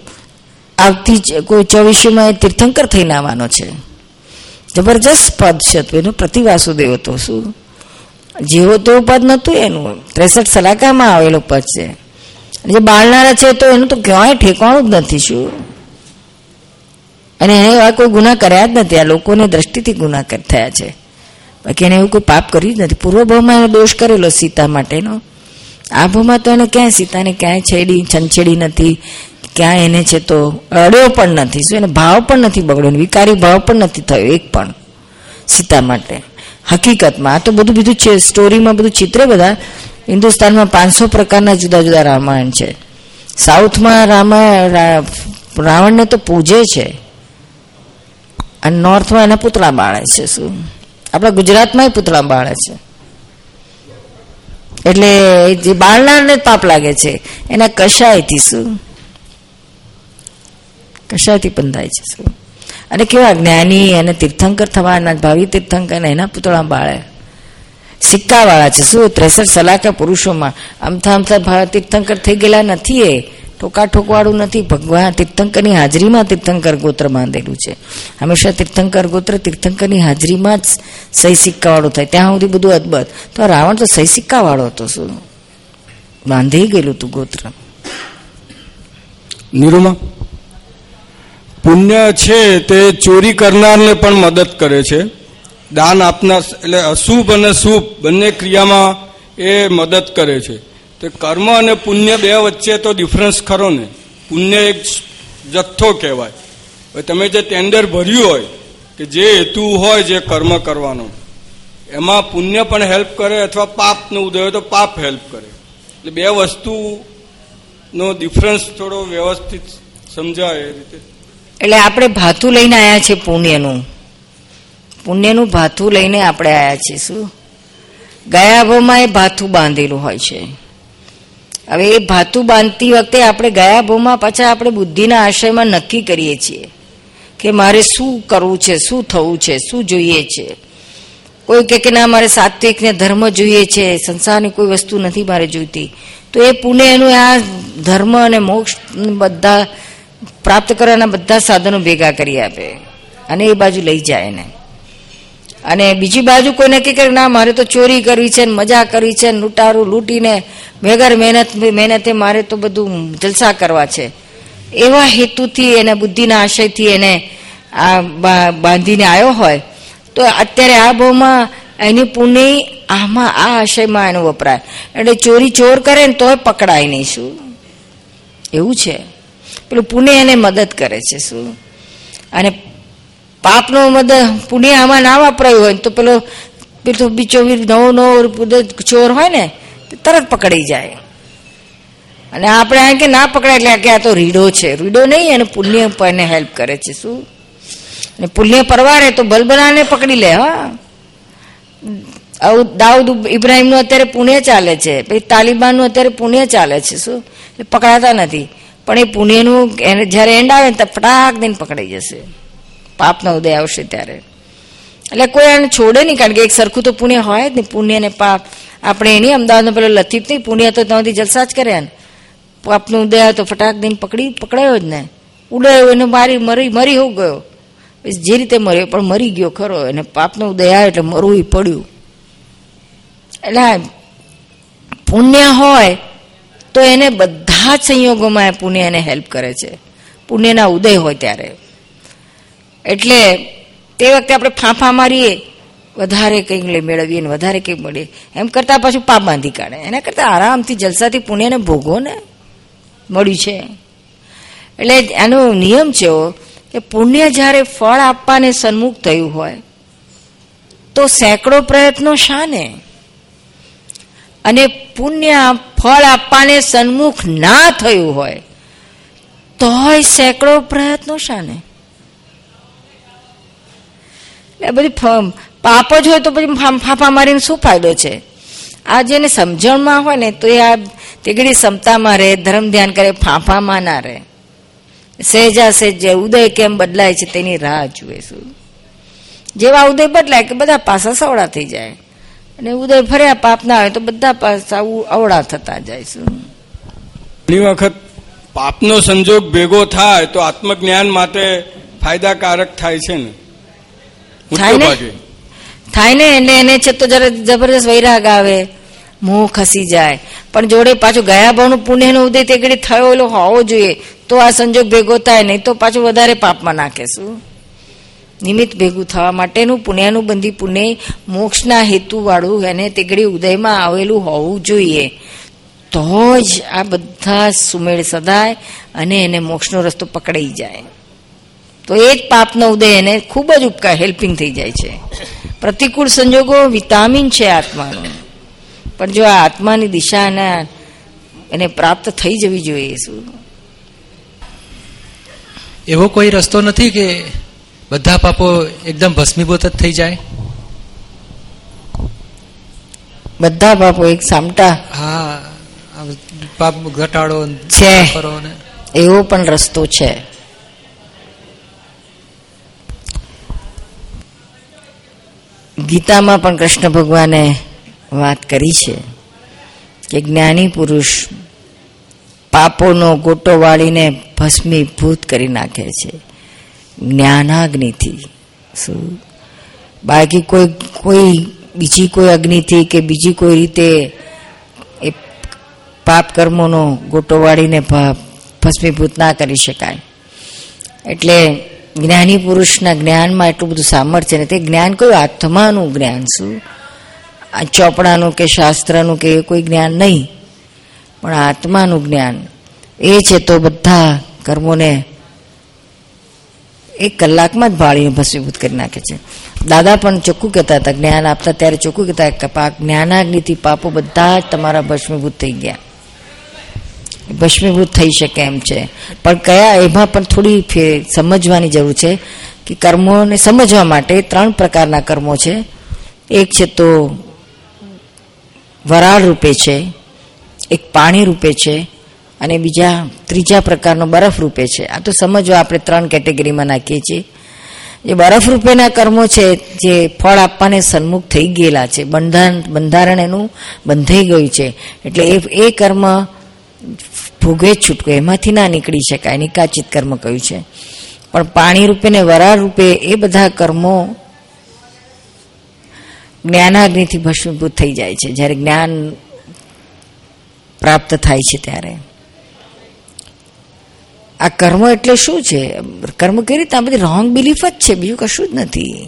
આવતી કોઈ ચોવીસીમાં એ તીર્થંકર થઈને આવવાનો છે. જબરજસ્ત પદ છે એનો પ્રતિવાસુદેવ હતો શું? જેવો તેવું પદ નહોતું એનું ત્રેસઠ સલાકામાં આવેલું પદ છે. જે બાળનારા છે તો એનું તો ક્યાંય ઠેકાણું જ નથી, શું? અને એને એવા કોઈ ગુના કર્યા જ નથી. આ લોકોને દ્રષ્ટિથી ગુના થયા છે. બાકી એને એવું કોઈ પાપ કર્યું જ નથી. પૂર્વભાવમાં એનો દોષ કરેલો સીતા માટેનો. આ ભાવમાં તો એને ક્યાંય સીતાને ક્યાંય છેડી, છંછેડી નથી. ક્યાંય એને છે તો અડ્યો પણ નથી. શું? એને ભાવ પણ નથી બગડ્યો વિકારી ભાવ પણ નથી થયો, એક પણ સીતા માટે. હકીકતમાં તો બધું બીજું છે સ્ટોરીમાં બધું ચિત્રે બધા હિન્દુસ્તાનમાં પાંચસો પ્રકારના જુદા જુદા રામાયણ છે. સાઉથમાં રામાયણ રાવણને તો પૂજે છે. અને નોર્થમાં એના પૂતળા બાળે છે શું? આપણા ગુજરાતમાં પૂતળા બાળે છે. એટલે જે બાળનારને પાપ લાગે છે, એના કશાયથી શું? કશાયથી બંધાય છે શું? અને કેવા જ્ઞાની અને તીર્થંકર થવાના ભાવિ તીર્થંકર એના પુતળા બાળે. સિક્કાવાળા છે. શું? ત્રેસઠ સલાકા પુરુષોમાં. અમથા અમથા ભાવ તીર્થંકર થઈ ગયેલા નથી એ ઠોકા ઠોકવાળું નથી. ભગવાન તીર્થંકરની હાજરીમાં તીર્થંકર ગોત્ર બાંધેલું છે. હંમેશા તીર્થંકર ગોત્ર તીર્થંકરની હાજરીમાં જ સહી સિક્કાવાળું થાય. ત્યાં સુધી બધું અદબત તો રાવણ તો સહી સિક્કાવાળો હતો, શું? બાંધી ગયેલું તું ગોત્ર. નિરૂમા? પુણ્ય છે તે ચોરી કરનારને પણ મદદ કરે છે. દાન આપનાર એટલે અશુભ અને શુભ બંને ક્રિયામાં એ મદદ કરે છે. તે કર્મ અને પુણ્ય બે વચ્ચે તો ડિફરન્સ ખરો ને. પુણ્ય એક જથ્થો કહેવાય. હવે તમે જે ટેન્ડર ભર્યું હોય, કે જે હેતુ હોય જે કર્મ કરવાનો, એમાં પુણ્ય પણ હેલ્પ કરે અથવા પાપનો ઉદય તો પાપ હેલ્પ કરે. એટલે બે વસ્તુનો ડિફરન્સ થોડો વ્યવસ્થિત સમજાય એ રીતે. એટલે આપણે ભાથું લઈને આવ્યા છે પુણ્યનું. પુણ્યનું ભાથું લઈને આપણે આવ્યા છીએ, શું? ગયા ભાવમાં એ ભાથું બાંધેલું હોય છે. હવે એ ભાથું બાંધતી વખતે આપણે ગયા ભાવમાં પાછા આપણે બુદ્ધિના આશયમાં નક્કી કરીએ છીએ કે મારે શું કરવું છે, શું થવું છે, શું જોઈએ છે. કોઈ કે ના, મારે સાત્વિક ને ધર્મ જોઈએ છે, સંસારની કોઈ વસ્તુ નથી મારે જોઈતી. તો એ પુણ્યનું આ ધર્મ અને મોક્ષ બધા પ્રાપ્ત કરવાના બધા સાધનો ભેગા કરી આપે. અને એ બાજુ લઈ જાય એને. અને બીજી બાજુ કોઈને કહે કે, ના, મારે તો ચોરી કરવી છે મજા કરવી છે લૂંટારું, લૂંટીને વગર મહેનત, મહેનતે મારે તો બધું જલસા કરવા છે. એવા હેતુથી, એને બુદ્ધિના આશયથી એને આ બાંધીને આવ્યો હોય, તો અત્યારે આ ભાવમાં એની પુણ્ય આમાં આ આશયમાં એનો વપરાય. એટલે ચોરી ચોર કરે ને તોય પકડાય નહીં શું? એવું છે. પેલું પુણ્ય એને મદદ કરે છે શું? અને પાપનો મદદ પુણ્ય આમાં ના વાપરાયું હોય તો પેલો પેલો બીચો નવો નવો ચોર હોય ને તરત પકડી જાય. અને આપણે આ કે ના પકડાય એટલે કે આ તો રીડો છે. રીડો નહીં, અને પુણ્ય પણ એને હેલ્પ કરે છે શું? અને પુણ્ય પરવારે તો બલબલાને પકડી લે, હા. આવું દાઉદ ઇબ્રાહીમનું અત્યારે પુણ્ય ચાલે છે. પછી તાલિબાનનું અત્યારે પુણ્ય ચાલે છે શું? એટલે પકડાતા નથી. પણ એ પુણ્યનું જ્યારે એન્ડ આવે ને ફટાક દઈને પકડાઈ જશે. પાપનો ઉદય આવશે ત્યારે. એટલે કોઈ એને છોડે નહીં, કારણ કે એક સરખું તો પુણ્ય હોય જ નહીં. પુણ્ય ને પાપ. આપણે એની અમદાવાદનો પેલો લતીફ નહીં, પુણ્ય તો ત્યાંથી જલસા જ કર્યા ને. પાપનો ઉદય આવે તો ફટાક દઈને પકડી, પકડાયો જ ને. ઉડાયો, એને મારી, મરી મરી હોઉં ગયો. જે રીતે મર્યો, પણ મરી ગયો ખરો. એને પાપનો ઉદય આવે એટલે મરવું પડ્યું. એટલે પુણ્ય હોય તો એને બધા જ સંયોગોમાં એ પુણ્ય એને હેલ્પ કરે છે. પુણ્યના ઉદય હોય ત્યારે. એટલે તે વખતે આપણે ફાંફા મારીએ, વધારે કંઈક લઈ મેળવીએ ને વધારે કંઈક મળીએ. એમ કરતાં પાછું પાપ બાંધી કાઢે. એના કરતાં આરામથી, જલસાથી પુણ્યને ભોગો ને મળ્યું છે. એટલે એનો નિયમ છે કે પુણ્ય જ્યારે ફળ આપવાને સન્મુખ થયું હોય, તો સેંકડો પ્રયત્નો શાને? અને પુણ્ય, ફળ આપવાને સન્મુખ ના થયું હોય, તોય સેંકડો પ્રયત્નો શાને? એટલે બધી પાપ જ હોય તો પછી ફાંફા મારીને શું ફાયદો છે? આ જેને સમજણમાં હોય ને, તો એ આ તેગડી ક્ષમતામાં રહે, ધર્મ ધ્યાન કરે, ફાંફામાં ના રહે. સહેજા સહેજ જે ઉદય કેમ બદલાય છે તેની રાહ જુએ શું? જેવા ઉદય બદલાય કે બધા પાસા સવડા થઈ જાય. અને ઉદય ફર્યા પાપ ના હોય તો બધા પાસા અવળા થતા જાય છે. ઘણી વખત પાપનો સંજોગ ભેગો થાય તો આત્મજ્ઞાન માટે ફાયદાકારક થાય છે ને. થાય ને? ભાગે થાય ને એટલે એને છે તો જરા જબરદસ્ત વૈરાગ આવે મોહ ખસી જાય. પણ જોડે પાછું ગયા ભાવનું પુણ્યનો ઉદય તે ઘડી થયો એલો હોવો જોઈએ તો આ સંજોગ ભેગો થાય નહીં તો પાછું વધારે પાપમાં નાખે શું? નિમિત્ત ભેગું થવા માટેનું પુણ્યાનું બંધી પુણ્ય મોક્ષના હેતુવાળું એને તેગડી ઉદયમાં આવેલું હોવું જોઈએ. તો જ આ બધા સુમેળ સદાય અને એને મોક્ષનો રસ્તો પકડાઈ જાય. તો એ જ પાપનો ઉદય એને ખૂબ જ ઉપકાર, હેલ્પિંગ થઈ જાય છે. પ્રતિકૂળ સંજોગો વિટામિન છે આત્માનું. પણ જો આ આત્માની દિશા એને પ્રાપ્ત થઈ જવી જોઈએ શું? એવો કોઈ રસ્તો નથી કે બધા પાપો એકદમ ભસ્મીભૂત જ થઈ જાય. બધા પાપો એક સામટા. હા પાપ ઘટાડો છે. એવો પણ રસ્તો છે. ગીતામાં પણ કૃષ્ણ ભગવાને વાત કરી છે કે જ્ઞાની પુરુષ પાપોનો ગોટો વાળીને ભસ્મીભૂત કરી નાખે છે. જ્ઞાનાગ્નિથી. શું બાકી કોઈ કોઈ, બીજી કોઈ અગ્નિથી કે બીજી કોઈ રીતે એ પાપ કર્મોનો ગોટો વાળીને ભસ્મીભૂત ના કરી શકાય. એટલે જ્ઞાની પુરુષના જ્ઞાનમાં એટલું બધું સામર્થ્ય ને તે જ્ઞાન કયું આત્માનું જ્ઞાન શું આ ચોપડાનું કે શાસ્ત્રનું કે એ કોઈ જ્ઞાન નહીં. પણ આત્માનું જ્ઞાન એ છે તો બધા કર્મોને એક કલાકમાં જ ભાળીઓ ભસ્મીભૂત કરી નાખે છે. દાદા પણ ચોખ્ખું કહેતા હતા, જ્ઞાન આપતા, ત્યારે ચોખ્ખું કહેતા કે પા જ્ઞાનાગ્નિથી પાપો બધા જ તમારા ભસ્મીભૂત થઈ ગયા. ભસ્મીભૂત થઈ શકે એમ છે. પણ કયા, એમાં પણ થોડી સમજવાની જરૂર છે કે કર્મોને સમજવા માટે ત્રણ પ્રકારના કર્મો છે. એક છે તો વરાળ રૂપે છે, એક પાણી રૂપે છે અને બીજા, ત્રીજા પ્રકારનો બરફ રૂપે છે. આ તો સમજવા આપણે ત્રણ કેટેગરીમાં નાખીએ છીએ. જે બરફ રૂપેના કર્મો છે, જે ફળ આપવાને સન્મુખ થઈ ગયેલા છે. બંધારણ બંધારણ એનું બંધાઈ ગયું છે. એટલે એ એ કર્મ ભોગે છૂટકો. એમાંથી ના નીકળી શકાય. નિકાચિત કર્મ કહ્યું છે. પણ પાણી રૂપે ને વરાળ રૂપે એ બધા કર્મો જ્ઞાનાગ્નિથી ભસ્મીભૂત થઈ જાય છે. જ્યારે જ્ઞાન પ્રાપ્ત થાય છે ત્યારે. આ કર્મ એટલે શું છે? કર્મ કઈ રીતે? આ બધી રોંગ બિલીફ જ છે. બીજું કશું જ નથી.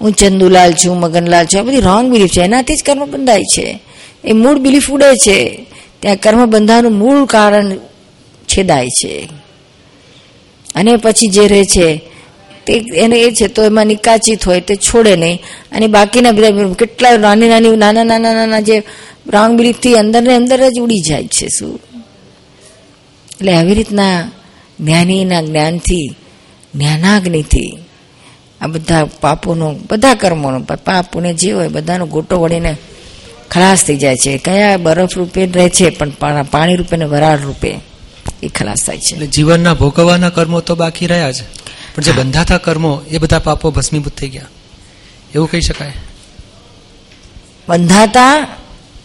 હું ચંદુલાલ છું, મગનલાલ છું, આ બધી રોંગ બિલીફ છે. એનાથી જ કર્મ બંધાય છે. એ મૂળ બિલીફ ઉડે છે. ત્યાં કર્મ બંધાવાનું મૂળ કારણ છેદાય છે. અને પછી જે રહે છે, તે એને એ છે, તો એમાં નિકાચિત હોય, તે છોડે નહીં. અને બાકીના બધા કેટલા નાની નાની નાના નાના નાના જે રોંગ બિલીફથી અંદરને અંદર જ ઉડી જાય છે શું? એટલે આવી રીતના જ્ઞાનીના જ્ઞાનથી જ્ઞાનાગ્નિથી આ બધા પાપોનો બધા કર્મોનો પાપ પુણે જે હોય બધાનો ગોટો વળીને ખલાસ થઈ જાય છે. કયા બરફ રૂપે રહે છે પણ પાણી રૂપે ને વરાળ રૂપે એ ખલાસ થાય છે. એટલે જીવનના ભોગવવાના કર્મો તો બાકી રહ્યા જ. પણ જે બંધાતા કર્મો એ બધા પાપો ભસ્મીભૂત થઈ ગયા. એવું કહી શકાય? બંધાતા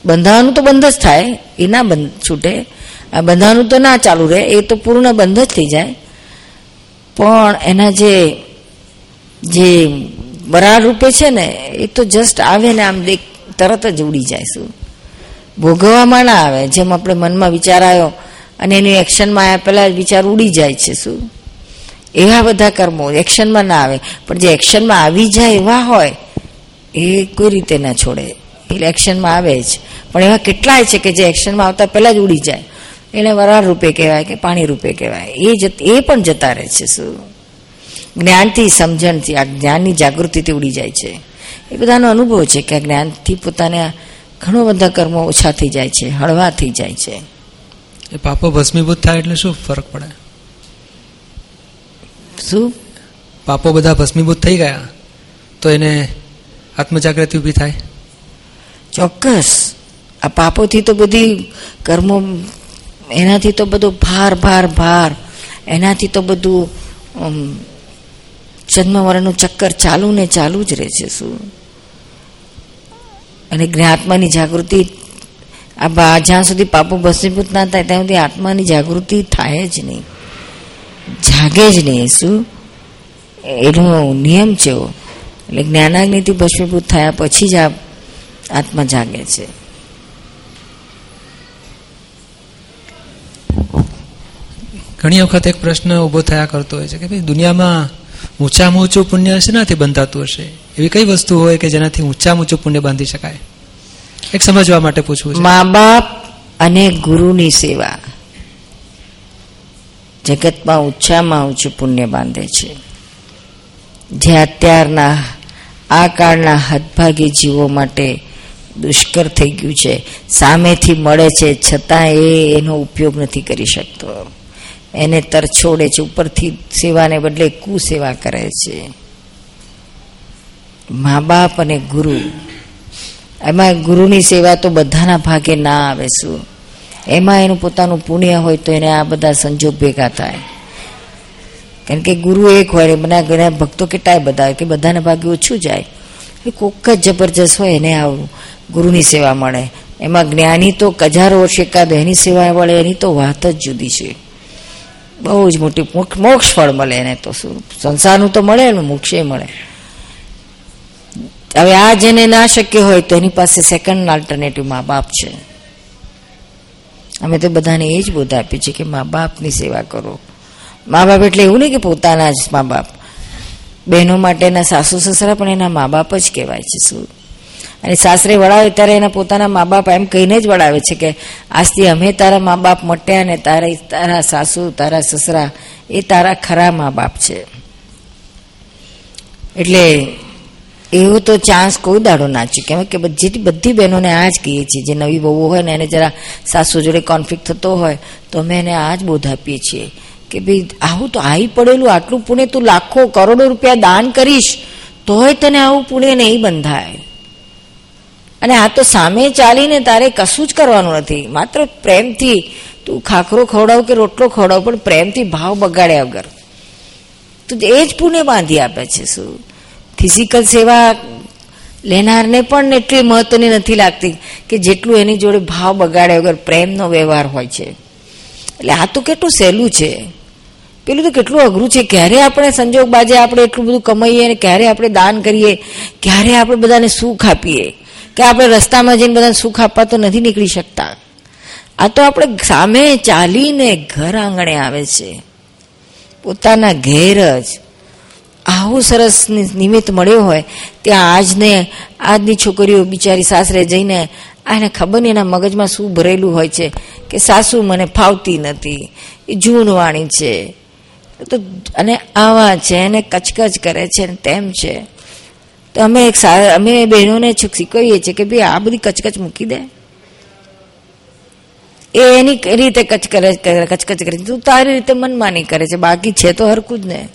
બંધાવાનું તો બંધ જ થાય. એના બંધ છૂટે. આ બંધાનું તો ના ચાલુ રહે, એ તો પૂર્ણ બંધ જ થઈ જાય. પણ એના જે જે બરાળ રૂપે છે ને, એ તો જસ્ટ આવે ને આમ દેખ, તરત જ ઉડી જાય શું. ભોગવવામાં ના આવે, જેમ આપણે મનમાં વિચાર આવ્યો, અને એની એક્શનમાં આવ્યા પહેલાં વિચાર ઉડી જાય છે શું. એવા બધા કર્મો એક્શનમાં ના આવે, પણ જે એક્શનમાં આવી જાય એવા હોય, એ કોઈ રીતે ના છોડે. એટલે એક્શનમાં આવે જ. પણ એવા કેટલાય છે કે જે એક્શનમાં આવતા પહેલાં જ ઉડી જાય. એને વરાળ રૂપે કહેવાય કે પાણી રૂપે કહેવાય. એ એ પણ જતા રહે છે શું? જ્ઞાનથી સમજણથી આ જ્ઞાનની જાગૃતિથી ઉડી જાય છે. એ બધાનો અનુભવ છે કે જ્ઞાનથી પોતાને ઘણો બધા કર્મો ઓછા થઈ જાય છે હળવા થઈ જાય છે. એ પાપો ભસ્મીભૂત થાય એટલે શું ફરક પડે? શું? પાપો બધા ભસ્મીભૂત થઈ ગયા તો એને આત્મજાગૃતિ ઊભી થાય? ચોક્કસ. આ પાપોથી તો બધી કર્મો એનાથી તો બધું ભાર ભાર ભાર. એનાથી તો બધું જન્મ મરણનું ચક્કર ચાલુ ને ચાલુ જ રહે છે શું? અને આત્માની જાગૃતિ, આ જ્યાં સુધી પાપો ભસ્મીભૂત ના થાય, ત્યાં સુધી આત્માની જાગૃતિ થાય જ નહીં. જાગે જ નહીં, શું? એનો નિયમ છે એટલે જ્ઞાનાગ્નિથી ભસ્મીભૂત થયા પછી જ આ આત્મા જાગે છે. ઘણી વખત એક પ્રશ્ન ઊભો થયા કરતો હોય છે કે ભાઈ દુનિયામાં ઊંચામાં ઊંચું પુણ્ય શેનાથી બંધાતું હશે? એવી કઈ વસ્તુ હોય કે જેનાથી ઊંચામાં ઊંચું પુણ્ય બાંધી શકાય? એક સમજવા માટે પૂછવું મા બાપ અને ગુરુની સેવા. જગતમાં ઊંચામાં ઊંચું પુણ્ય બાંધે છે. જે અત્યારના, આ કાળના હદભાગી જીવો માટે દુષ્કર થઈ ગયું છે. સામેથી મળે છે, છતાં એ એનો ઉપયોગ નથી કરી શકતો. એને તરછોડે છે. ઉપરથી સેવાને બદલે કુસેવા કરે છે. મા બાપ અને ગુરુ. એમાં ગુરુની સેવા તો બધાના ભાગે ના આવે શું? એમાં એનું પોતાનું પુણ્ય હોય તો એને આ બધા સંજોગ ભેગા થાય. કારણ કે ગુરુ એક હોય બના ઘણા ભક્તો કેટલાય બધા હોય કે બધાના ભાગે ઓછું જાય. એ કોક જ જબરજસ્ત હોય એને આવું ગુરુની સેવા મળે. એમાં જ્ઞાની તો હજારો વર્ષ એકાદ એની સેવા મળે એની તો વાત જ જુદી છે. બહુ જ મોટી મોક્ષ ફળ મળે એને તો સંસારનું તો મળે એનું મોક્ષે મળે. હવે આ જેને ના શક્ય હોય તો એની પાસે સેકન્ડ આલ્ટરનેટિવ મા બાપ છે. અમે તો બધાને એ જ બોધ આપીએ છીએ કે મા બાપની સેવા કરો. મા બાપ એટલે એવું નહીં કે પોતાના જ મા બાપ. બહેનો માટેના સાસુ સસરા પણ એના મા બાપ જ કહેવાય છે શું? અને સાસરે વળાવે ત્યારે એના પોતાના મા બાપ એમ કહીને જ વળાવે છે કે, આજથી અમે તારા મા બાપ મટ્યા ને તારા તારા સાસુ, તારા સસરા, એ તારા ખરા મા બાપ છે. એટલે એવો તો ચાન્સ કોઈ દાડો ના ચૂકે કે બધી બધી બહેનોને આ જ કહીએ છીએ. જે નવી બહુ હોય ને એને જરા સાસુ જોડે કોન્ફ્લિક્ટ થતો હોય, તો અમે એને આ જ બોધ આપીએ છીએ કે, ભાઈ, આવું તો આવી પડેલું. આટલું પુણે તું લાખો, કરોડો રૂપિયા દાન કરીશ, તોય તને આવું પુણે નહીં બંધાય. અને આ તો સામે ચાલીને તારે કશું જ કરવાનું નથી. માત્ર પ્રેમથી તું ખાખરો ખવડાવ કે રોટલો ખવડાવ, પણ પ્રેમથી ભાવ બગાડ્યા વગર. તું એ જ પુણે બાંધી આપે છે, શું? ફિઝિકલ સેવા લેનારને પણ એટલી મહત્વની નથી લાગતી કે જેટલું એની જોડે ભાવ બગાડ્યા વગર પ્રેમનો વ્યવહાર હોય છે. એટલે આ તો કેટલું સહેલું છે. પેલું તો કેટલું અઘરું છે. ક્યારે આપણે સંજોગ બાજે આપણે એટલું બધું કમાઈએ અને ક્યારે આપણે દાન કરીએ, ક્યારે આપણે બધાને સુખ આપીએ. કે આપણે રસ્તામાં જઈને બધાને સુખ આપવા તો નથી નીકળી શકતા. આ તો આપણે સામે ચાલીને ઘર આંગણે આવે છે. પોતાના ઘેર જ આવું સરસ નિમિત્ત મળ્યો હોય ત્યાં આજને આજની છોકરીઓ બિચારી સાસરે જઈને આને ખબર નહીં એના મગજમાં શું ભરેલું હોય છે કે સાસુ મને ફાવતી નથી, એ જૂનવાણી છે. તો અને આવા છે એને કચકચ કરે છે તેમ છે. તો અમે એક અમે બહેનોને શીખવીએ છીએ કે ભાઈ આ બધી કચકચ મૂકી દે. એ એની રીતે કચ કરે, કચકચ કરે છે. તું તારી રીતે મનમાની કરે છે. બાકી છે તો હરકું જ ને.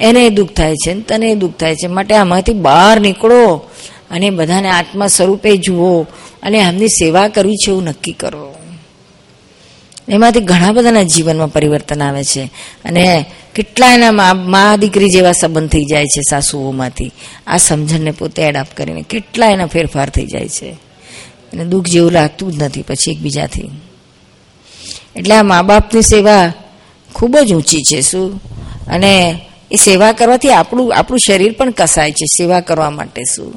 એને દુઃખ થાય છે તને દુઃખ થાય છે. માટે આમાંથી બહાર નીકળો અને બધાને આત્મા સ્વરૂપે જુઓ અને એમની સેવા કરવી છે એવું નક્કી કરો. એમાંથી ઘણા બધાના જીવનમાં પરિવર્તન આવે છે. અને કેટલા એના મા દીકરી જેવા સંબંધ થઈ જાય છે સાસુઓમાંથી. આ સમજણને પોતે એડાપ્ટ કરીને કેટલા એના ફેરફાર થઈ જાય છે. અને દુઃખ જેવું લાગતું જ નથી પછી એકબીજાથી. એટલે આ મા બાપની સેવા ખૂબ જ ઊંચી છે શું? અને એ સેવા કરવાથી આપણું આપણું શરીર પણ કસાય છે સેવા કરવા માટે શું?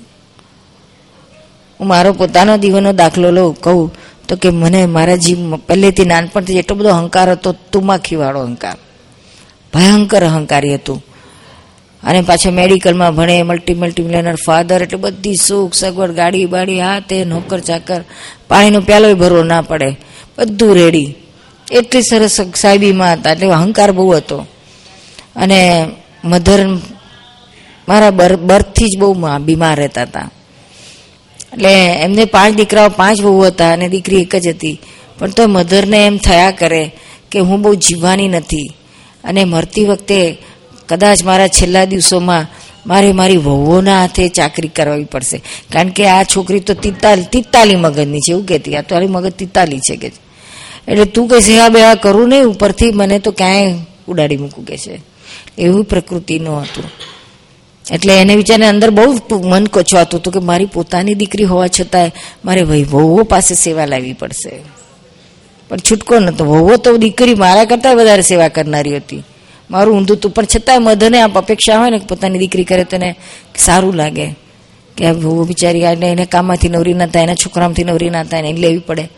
હું મારો પોતાનો દીવાનો દાખલો લઉં, કહું તો કે મને મારા જીવ પહેલેથી નાનપણથી એટલો બધો અહંકાર હતો તુમાખીવાળો અહંકાર. ભયંકર અહંકારી હતું. અને પાછા મેડિકલમાં ભણે મલ્ટી મલ્ટી મિલિયનર ફાધર એટલે બધી સુખ, સગવડ, ગાડી, બાડી હા તે નોકર, ચાકર, પાણીનો પ્યાલો ભરવો ના પડે. બધું રેડી. એટલી સરસ સાહેબીમાં હતા, એટલે અહંકાર બહુ હતો. અને મધર, મારા બર, બર્થથી જ બહુ બીમાર રહેતા હતા. એટલે એમને પાંચ દીકરાઓ પાંચ બહુ હતા અને દીકરી એક જ હતી. પણ તો મધરને એમ થયા કરે કે હું બહુ જીવવાની નથી. અને મરતી વખતે કદાચ મારા છેલ્લા દિવસોમાં મારે મારી વહુઓના હાથે ચાકરી કરવી પડશે. કારણ કે આ છોકરી તો તિતાલી તિતાલી મગજની છે, એવું કહેતી. આ તારી મગજ તિતાલી છે કે એટલે તું કઈ સેવા બેવા કરું નહીં. ઉપરથી મને તો ક્યાંય ઉડાડી મૂકું કે છે. એવું પ્રકૃતિનું હતું. એટલે એને વિચારને અંદર બહુ મન કોચવાતું હતું કે મારી પોતાની દીકરી હોવા છતાંય મારે વહુ- પાસે સેવા લાવવી પડશે. પણ છૂટકો નતો વહુઓ તો દીકરી મારા કરતાં વધારે સેવા કરનારી હતી. મારું ઊંધું હતું પણ છતાંય મધને આપ અપેક્ષા હોય ને કે પોતાની દીકરી કરે તો એને સારું લાગે. કે આ વહુ બિચારી આને એને કામમાંથી નવરી ના થાય, એના છોકરામાંથી નવરી ના થાય એને લેવી પડે.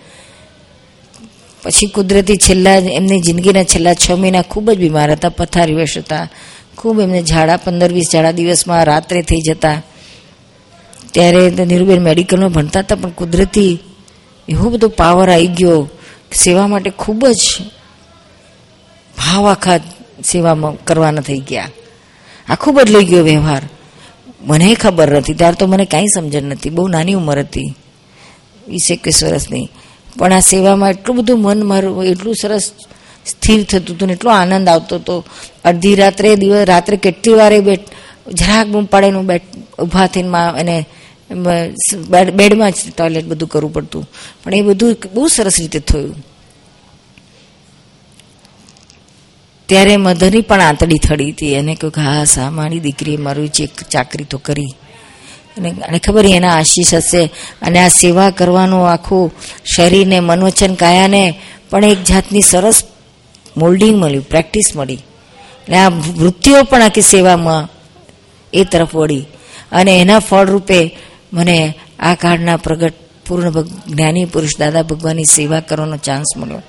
પછી કુદરતી છેલ્લા એમની જિંદગીના છેલ્લા છ મહિના ખૂબ જ બીમાર હતા પથારીવશ હતા ખૂબ એમને ઝાડા, પંદર વીસ ઝાડા દિવસમાં રાત્રે થઈ જતા. ત્યારે નીરુબેન મેડિકલમાં ભણતા હતા, પણ કુદરતી એવો બધો પાવર આવી ગયો સેવા માટે ખૂબ જ ભાવ આખા સેવામાં કરવાના થઈ ગયા. આખું બદલાઈ ગયો વ્યવહાર. મને ખબર નથી, ત્યારે તો મને કાંઈ સમજણ નથી, બહુ નાની ઉંમર હતી. વીસ એકવીસ વર્ષની પણ આ સેવામાં એટલું બધું મન મારું, એટલું સરસ સ્થિર થતું હતું ને એટલો આનંદ આવતો હતો. અડધી રાત્રે દિવસ, રાત્રે કેટલી વારે બેઠ, જરાક બૂમ પાડેનું બેઠ, ઊભા થઈને એને બેડ- બેડમાં જ ટોયલેટ બધું કરવું પડતું. પણ એ બધું બહુ સરસ રીતે થયું. ત્યારે મધરની પણ આંતડી થડી હતી. એને કહ્યું કે, હા, સા, મારી દીકરીએ મારું જે ચાકરી તો કરી. અને ખબર એના આશીષ હશે. અને આ સેવા કરવાનું આખું શરીરને મનોચન કાયાને પણ એક જાતની સરસ મોલ્ડિંગ મળ્યું પ્રેક્ટિસ મળી. એટલે આ વૃત્તિઓ પણ આખી સેવામાં એ તરફ વળી. અને એના ફળરૂપે મને આ કાળના પ્રગટ પૂર્ણ જ્ઞાની પુરુષ દાદા ભગવાનની સેવા કરવાનો ચાન્સ મળ્યો.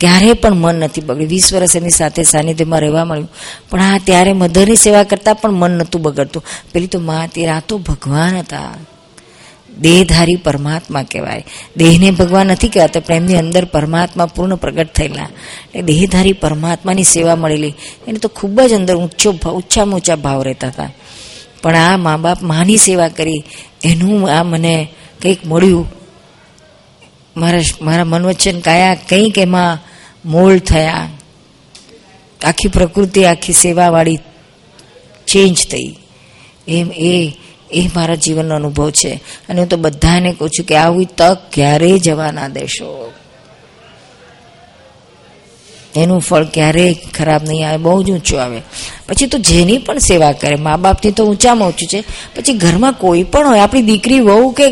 ક્યારેય પણ મન નથી બગડ્યું. વીસ વર્ષ એની સાથે સાનિધ્યમાં રહેવા મળ્યું. પણ આ ત્યારે મધરની સેવા કરતાં પણ મન નહોતું બગડતું. પેલી તો મા તેરા આ તો ભગવાન હતા. દેહધારી પરમાત્મા કહેવાય. દેહને ભગવાન નથી કહેવાતા પણ એમની અંદર પરમાત્મા પૂર્ણ પ્રગટ થયેલા. એટલે દેહધારી પરમાત્માની સેવા મળેલી. એને તો ખૂબ જ અંદર ઊંચો ઊંચામાં ઊંચા ભાવ રહેતા હતા. પણ આ મા બાપ માની સેવા કરી. એનું આ મને કંઈક મળ્યું. મારા મારા મનવચન કાયા કંઈક એમાં મોલ થયા. આખી પ્રકૃતિ, આખી સેવાવાળી ચેન્જ થઈ. એમ એ એ મારા જીવનનો અનુભવ છે. અને હું તો બધાને કહું છું કે આવી તક ક્યારેય જવા ના દેશો. એનું ફળ ક્યારેય ખરાબ નહીં આવે, બહુ જ ઊંચું આવે. પછી તો જેની પણ સેવા કરે મા બાપની તો ઊંચામાં ઊંચું છે. પછી ઘરમાં કોઈ પણ હોય, આપણી દીકરી, વહુ કે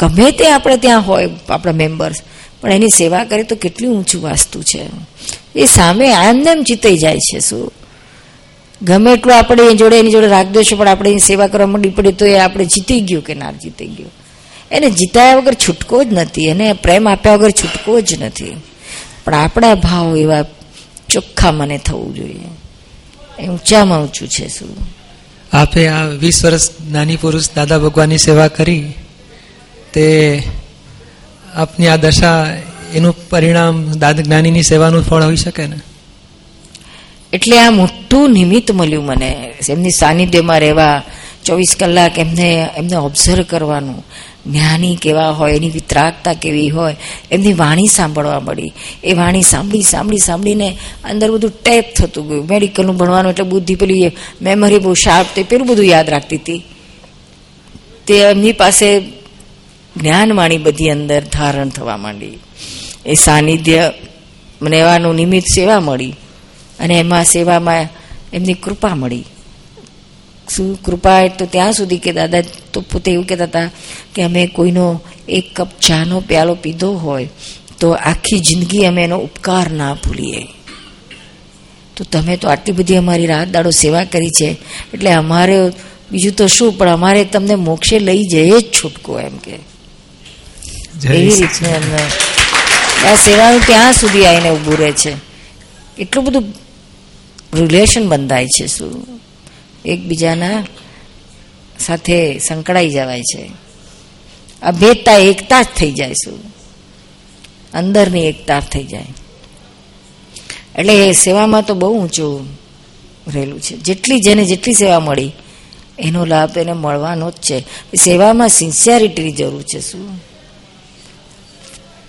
ગમે તે આપણે ત્યાં હોય, આપણા મેમ્બર્સ, પણ એની સેવા કરે તો કેટલી ઊંચું વાસ્તુ છે. એ સામે આમને એમ જીતાઈ જાય છે, શું? ગમે એટલું આપણે એ જોડે, એની જોડે રાગ દ્વેષો પણ આપણે એની સેવા કરવા માંડી પડીએ તો એ આપણે જીતી ગયું કે ના જીતી ગયું. એને જીતાયા વગર છૂટકો જ નથી, એને પ્રેમ આપ્યા વગર છૂટકો જ નથી. પણ આપણા ભાવ એવા ચોખ્ખા મને થવું જોઈએ. એ ઊંચામાં ઊંચું છે શું? આપે આ વીસ વર્ષ નાની પુરુષ દાદા ભગવાનની સેવા કરી, તે આપની આ દશા એનું પરિણામ દાદા જ્ઞાનીની સેવાનું ફળ હોઈ શકે ને? એટલે આ મોટું નિમિત્ત મળ્યું મને. એમની સાનિધ્યમાં રહેવા, ચોવીસ કલાક એમને એમને ઓબ્ઝર્વ કરવાનું. જ્ઞાની કેવા હોય, એની વિતરાગતા કેવી હોય, એમની વાણી સાંભળવા મળી. એ વાણી સાંભળી સાંભળી, સાંભળીને અંદર બધું ટેપ થતું ગયું. મેડિકલનું ભણવાનું એટલે બુદ્ધિ પેલી મેમરી બહુ શાર્પ તે પેલું બધું યાદ રાખતી હતી. તે એમની પાસે જ્ઞાનવાણી બધી અંદર ધારણ થવા માંડી. એ સાનિધ્ય મને એવાનું નિમિત્ત સેવા મળી. અને એમાં સેવામાં એમની કૃપા મળી. શું કૃપા તો ત્યાં સુધી કે દાદા તો પોતે એવું કહેતા હતા કે અમે કોઈનો એક કપ ચાનો પ્યાલો પીધો હોય તો આખી જિંદગી અમે એનો ઉપકાર ના ભૂલીએ. તો તમે તો આટલી બધી અમારી રાત દાડો સેવા કરી છે. એટલે અમારે બીજું તો શું પણ અમારે તમને મોક્ષે લઈ જઈએ જ છૂટકો એમ કે. એવી રીતનું એમને આ સેવાનું ત્યાં સુધી આવીને ઊભું રહે છે. એટલું બધું રિલેશન બંધાય છે શું? એકબીજાના સાથે સંકળાઈ જવાય છે. અભેદતા એકતા જ થઈ જાય શું? અંદરની એકતા થઈ જાય. એટલે સેવામાં તો બહુ ઊંચું રહેલું છે. જેટલી જેને જેટલી સેવા મળી, એનો લાભ એને મળવાનો જ છે. સેવામાં સિન્સિયરિટીની જરૂર છે શું?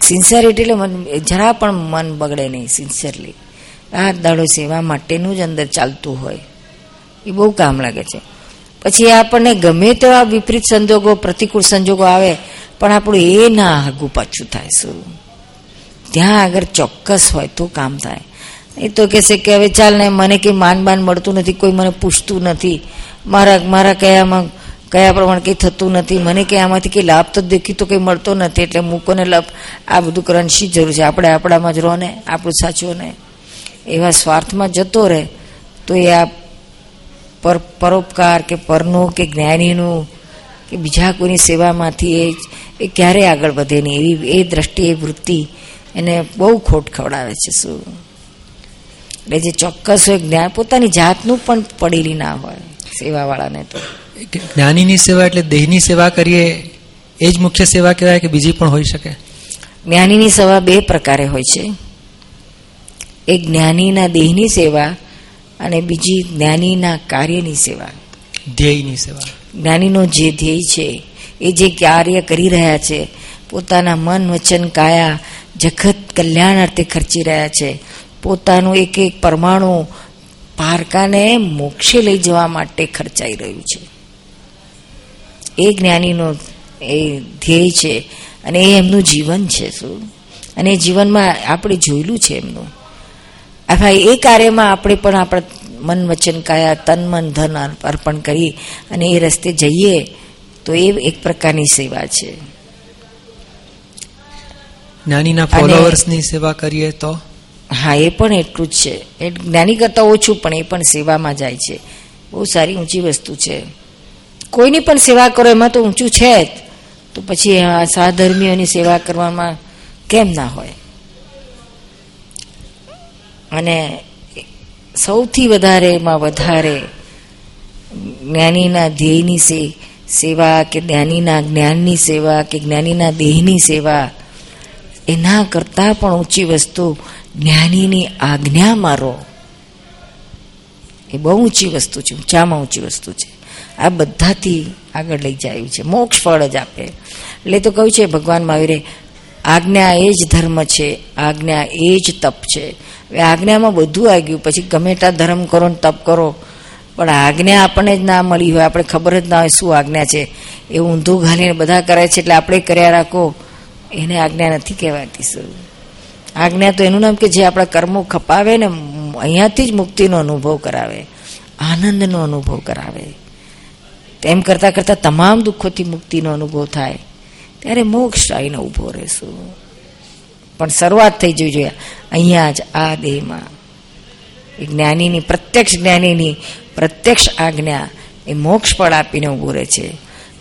સિન્સિયરિટી એટલે મન જરા પણ મન બગડે નહીં સિન્સિયરલી રાત દાડો સેવા માટેનું જ અંદર ચાલતું હોય. એ બહુ કામ લાગે છે. પછી આપણને ગમે તેવા વિપરીત સંજોગો, પ્રતિકૂળ સંજોગો આવે, પણ આપણું એ ના આગું પાછું થાય શું? ત્યાં આગળ ચોક્કસ હોય તો કામ થાય. એ તો કહેશે કે હવે ચાલ ને મને કંઈ માન બાન મળતું નથી, કોઈ મને પૂછતું નથી. મારા મારા કયામાં, કયા પ્રમાણે કંઈ થતું નથી. મને કંઈ આમાંથી કંઈ લાભ તો દેખી તો કંઈ મળતો નથી. એટલે મૂકોને લાભ આ બધું કરવાની શી જરૂર છે? આપણે આપણામાં જ રહો ને, આપણું સાચું ને. એવા સ્વાર્થમાં જતો રહે તો એ આ પર પરોપકાર કે પરનું કે જ્ઞાનીનું કે બીજા કોઈની સેવામાંથી એ એ ક્યારેય આગળ વધે નહીં એવી એ દ્રષ્ટિએ એ વૃત્તિ એને બહુ ખોટ ખવડાવે છે શું? એટલે જે ચોક્કસ હોય જ્ઞાન પોતાની જાતનું પણ પડેલી ના હોય સેવાવાળાને તો. જ્ઞાનીની સેવા એટલે દેહની સેવા કરીએ એ જ મુખ્ય સેવા કહેવાય કે બીજી પણ હોઈ શકે? જ્ઞાનીની સેવા બે પ્રકારે હોય છે. એક જ્ઞાનીના દેહની સેવા અને બીજી જ્ઞાનીના કાર્યની સેવા. ધ્યેયની સેવા. જ્ઞાનીનો જે ધ્યેય છે એ જે કાર્ય કરી રહ્યા છે પોતાના મન વચન કાયા જખત કલ્યાણ અર્થે ખર્ચી રહ્યા છે પોતાનું એક એક પરમાણુ પારકાને મોક્ષે લઈ જવા માટે ખર્ચાઈ રહ્યું છે. એ જ્ઞાનીનો એ ધ્યેય છે અને એ એમનું જીવન છે શું? અને જીવનમાં આપણે જોયેલું છે એમનું. અથવા એ કાર્યમાં આપણે પણ આપણા મન વચન કાયા તન મન ધન અર્પણ કરી અને એ રસ્તે જઈએ તો એ એક પ્રકારની સેવા છે. જ્ઞાનીના ફોલોઅર્સની સેવા કરીએ તો? હા એ પણ એટલું જ છે. એ જ્ઞાની કરતાં ઓછું પણ એ પણ સેવામાં જાય છે. બહુ સારી ઊંચી વસ્તુ છે. કોઈની પણ સેવા કરો એમાં તો ઊંચું છે જ. તો પછી આ સાધર્મીઓની સેવા કરવામાં કેમ ના હોય? અને સૌથી વધારે એમાં વધારે જ્ઞાનીના ધ્યેયની સેવા કે જ્ઞાનીના જ્ઞાનની સેવા કે જ્ઞાનીના દેહની સેવા, એના કરતાં પણ ઊંચી વસ્તુ જ્ઞાનીની આજ્ઞા મારો. એ બહુ ઊંચી વસ્તુ છે, ઊંચામાં ઊંચી વસ્તુ છે. આ બધાથી આગળ લઈ જાય છે. મોક્ષ ફળ જ આપે. એટલે તો કહ્યું છે ભગવાન મહાવીરે આજ્ઞા એ જ ધર્મ છે, આજ્ઞા એ જ તપ છે. હવે આજ્ઞામાં બધું આવ્યું પછી ગમે ત્યાં ધર્મ કરો ને તપ કરો, પણ આજ્ઞા આપણને જ ના મળી હોય, આપણે ખબર જ ના હોય શું આજ્ઞા છે. એ ઊંધું ઘાલીને બધા કરે છે એટલે આપણે કર્યા રાખો, એને આજ્ઞા નથી કહેવાતી શું આજ્ઞા તો એનું નામ કે જે આપણા કર્મો ખપાવે ને અહીંયાથી જ મુક્તિનો અનુભવ કરાવે, આનંદનો અનુભવ કરાવે. તેમ કરતાં કરતાં તમામ દુઃખોથી મુક્તિનો અનુભવ થાય. ત્યારે મોક્ષ આવીને ઊભો રહેશું. પણ શરૂઆત થઈ જવી જોઈએ. અહીંયા જ આ દેહમાં. એ જ્ઞાનીની, પ્રત્યક્ષ જ્ઞાનીની, પ્રત્યક્ષ આજ્ઞા એ મોક્ષ ફળ આપીને ઊભું રહે છે.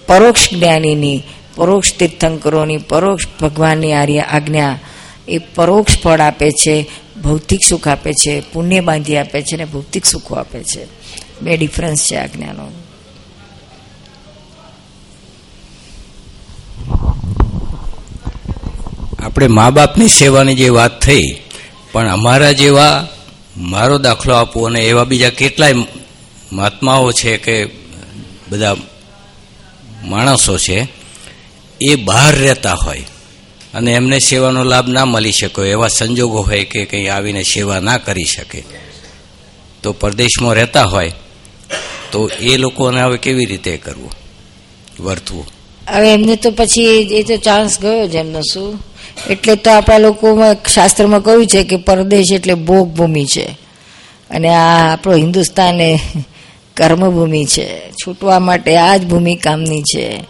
પરોક્ષ જ્ઞાનીની, પરોક્ષ તીર્થંકરોની, પરોક્ષ ભગવાનની આર્ય આજ્ઞા એ પરોક્ષ ફળ આપે છે, ભૌતિક સુખ આપે છે, પુણ્ય બાંધી આપે છે અને ભૌતિક સુખો આપે છે. બે ડિફરન્સ છે આજ્ઞાનો. આપણે મા બાપની સેવાની જે વાત થઈ, પણ અમારા જેવા મારો દાખલો આપવો અને એવા બીજા કેટલાય મહાત્માઓ છે કે બધા માણસો છે, એ બહાર રહેતા હોય અને એમને સેવાનો લાભ ના મળી શકે, એવા સંજોગો હોય કે કંઈ આવીને સેવા ના કરી શકે. તો પરદેશમાં રહેતા હોય, તો એ લોકોને હવે કેવી રીતે કરવું? વર્તવું? હવે એમને તો પછી એ તો ચાન્સ ગયો જ એમનો શું? એટલે તો આપણા લોકોમાં શાસ્ત્રમાં કહ્યું છે કે પરદેશ એટલે ભોગભૂમિ છે. અને આ આપણો હિન્દુસ્તાન એ કર્મભૂમિ છે. છૂટવા માટે આ જ ભૂમિ કામની છે.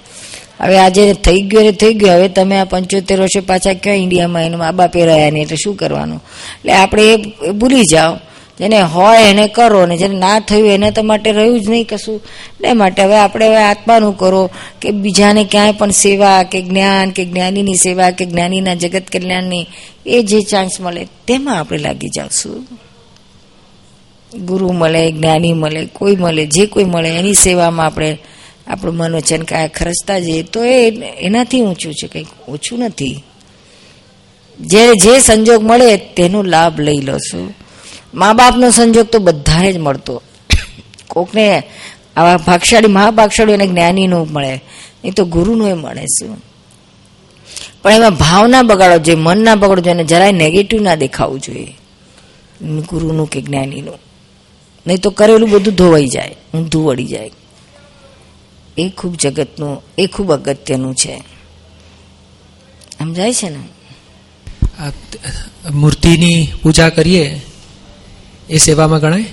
હવે આજે થઈ ગયું એટલે થઈ ગયું. હવે તમે આ પંચોતેર વર્ષે પાછા ક્યાં ઇન્ડિયામાં એનું મા બાપે રહ્યા નહીં એટલે શું કરવાનું? એટલે આપણે એ ભૂલી જાઓ. જેને હોય એને કરો ને જેને ના થયું એને તો માટે રહ્યું જ નહીં કશું. ને માટે હવે આપણે હવે આત્માનું કરો કે બીજાને ક્યાંય પણ સેવા કે જ્ઞાન કે જ્ઞાનીની સેવા કે જ્ઞાનીના જગત કલ્યાણની એ જે ચાન્સ મળે તેમાં આપણે લાગી જાવશું ગુરુ મળે, જ્ઞાની મળે, કોઈ મળે, જે કોઈ મળે એની સેવામાં આપણે આપણું મનોચન કાંઈ ખર્ચતા જઈએ તો એ એનાથી ઊંચું છે, કંઈક ઓછું નથી. જે જે સંજોગ મળે તેનો લાભ લઈ લો છું. મા બાપનો સંજોગ તો બધાને જ મળતો. કોકને આવા ભાગશાળી મહાભાગશાળી અને જ્ઞાનીનું મળે નહીં તો ગુરુનું એ મળે શું? પણ એમાં ભાવના બગાડો જોઈએ મન ના બગાડો જોઈએ અને જરાય નેગેટિવ ના દેખાવું જોઈએ. ગુરુનું કે જ્ઞાનીનું. નહીં તો કરેલું બધું ધોવાઈ જાય, ઊંધું વળી જાય. એ ખૂબ જગતનું, એ ખૂબ અગત્યનું છે. સમજાય છે ને? મૂર્તિની પૂજા કરીએ. એ સેવામાં ગણાય?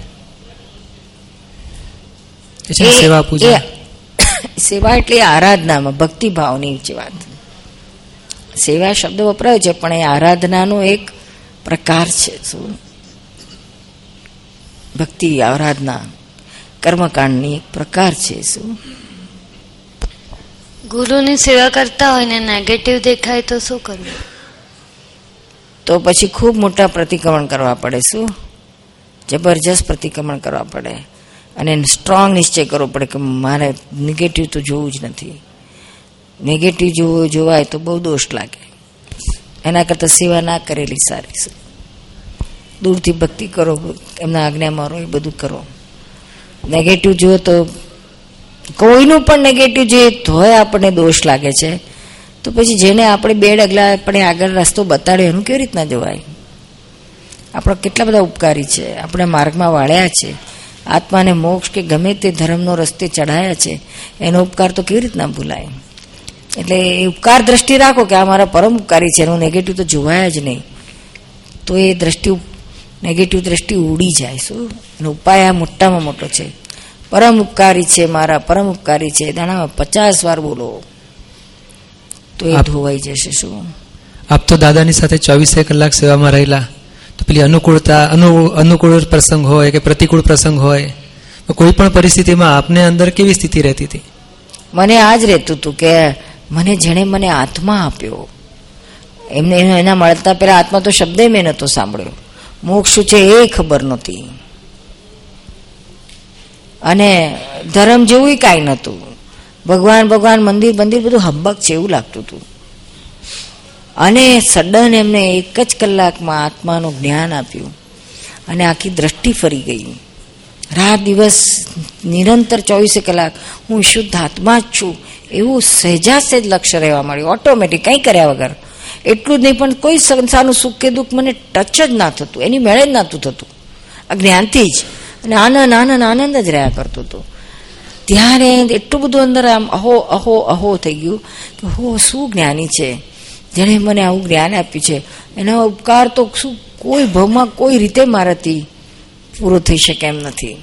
એ છે સેવા પૂજા. સેવા એટલે આરાધનામાં ભક્તિ ભાવની છે વાત. સેવા શબ્દ વપરાયો છે પણ એ આરાધનાનો એક પ્રકાર છે શું? ભક્તિ આરાધના કર્મકાંડની એક પ્રકાર છે શું? ગુરુની સેવા કરતા હોય ને નેગેટિવ દેખાય તો શું કરવું? તો પછી ખૂબ મોટા પ્રતિક્રમણ કરવા પડે શું? જબરજસ્ત પ્રતિક્રમણ કરવા પડે. અને સ્ટ્રોંગ નિશ્ચય કરવો પડે કે મારે નેગેટિવ તો જોવું જ નથી. નેગેટિવ જોવો જોવાય તો બહુ દોષ લાગે. એના કરતાં સેવા ના કરેલી સારી છે. દૂરથી ભક્તિ કરો, એમના આજ્ઞામાં રહો, એ બધું કરો. નેગેટિવ જુઓ તો કોઈનું પણ નેગેટિવ જોઈએ તોય આપણને દોષ લાગે છે, તો પછી જેને આપણે બે ડગલા આપણે આગળ રસ્તો બતાડ્યો એનું કેવી રીતના જવાય? આપણો કેટલા બધા ઉપકારી છે આપણે માર્ગમાં વાળ્યા છે આત્માને મોક્ષ કે ગમે તે ધર્મનો રસ્તે ચડાયા છે એનો ઉપકાર તો કેવી રીતના ભૂલાય? એટલે એ ઉપકાર દ્રષ્ટિ રાખો કે આ મારા પરમ ઉપકારી છે એનું નેગેટિવ તો જોવાય જ નહીં. તો એ દ્રષ્ટિ નેગેટિવ દ્રષ્ટિ ઉડી જાય શું? એનો ઉપાય આ મોટામાં મોટો છે. પરમ ઉપકારી છે મારા પરમ ઉપકારી છે દાણામાં પચાસ વાર બોલો. તો એ ધોવાઈ જશે શું? આપ તો દાદાની સાથે ચોવીસે કલાક સેવામાં રહેલા. પેલી અનુકૂળતા અનુકૂળ પ્રસંગ હોય કે પ્રતિકૂળ પ્રસંગ હોય કોઈ પણ પરિસ્થિતિમાં આપને અંદર કેવી સ્થિતિ રહેતી હતી? મને આ જ રહેતું હતું કે મને જેણે મને આત્મા આપ્યો, એમને એના મળતા પહેલા આત્મા તો શબ્દે મેં નહોતો સાંભળ્યો. મોક્ષ શું છે એ ખબર નહોતી. અને ધર્મ જેવું કાંઈ નહોતું. ભગવાન ભગવાન, મંદિર મંદિર બધું હબ્બક છે એવું લાગતું હતું. અને સડન એમને એક જ કલાકમાં આત્માનું જ્ઞાન આપ્યું અને આખી દ્રષ્ટિ ફરી ગઈ. રાત દિવસ નિરંતર ચોવીસે કલાક હું શુદ્ધ આત્મા જ છું. એવું સહેજા સહેજ લક્ષ્ય રહેવા મળ્યું ઓટોમેટિક કંઈ કર્યા વગર. એટલું જ નહીં, પણ કોઈ સંસારનું સુખ કે દુઃખ મને ટચ જ ના થતું. એની મેળે જ નહોતું થતું. આ જ્ઞાનથી જ. અને આનંદ આનંદ આનંદ જ રહ્યા કરતો હતો. ત્યારે એટલું બધું અંદર આમ અહો અહો અહો થઈ ગયું કે, હો, શું જ્ઞાની છે? જેણે મને આવું જ્ઞાન આપ્યું છે. એનો ઉપકાર તો શું કોઈ ભવમાં કોઈ રીતે મારાથી પૂરો થઈ શકે એમ નથી.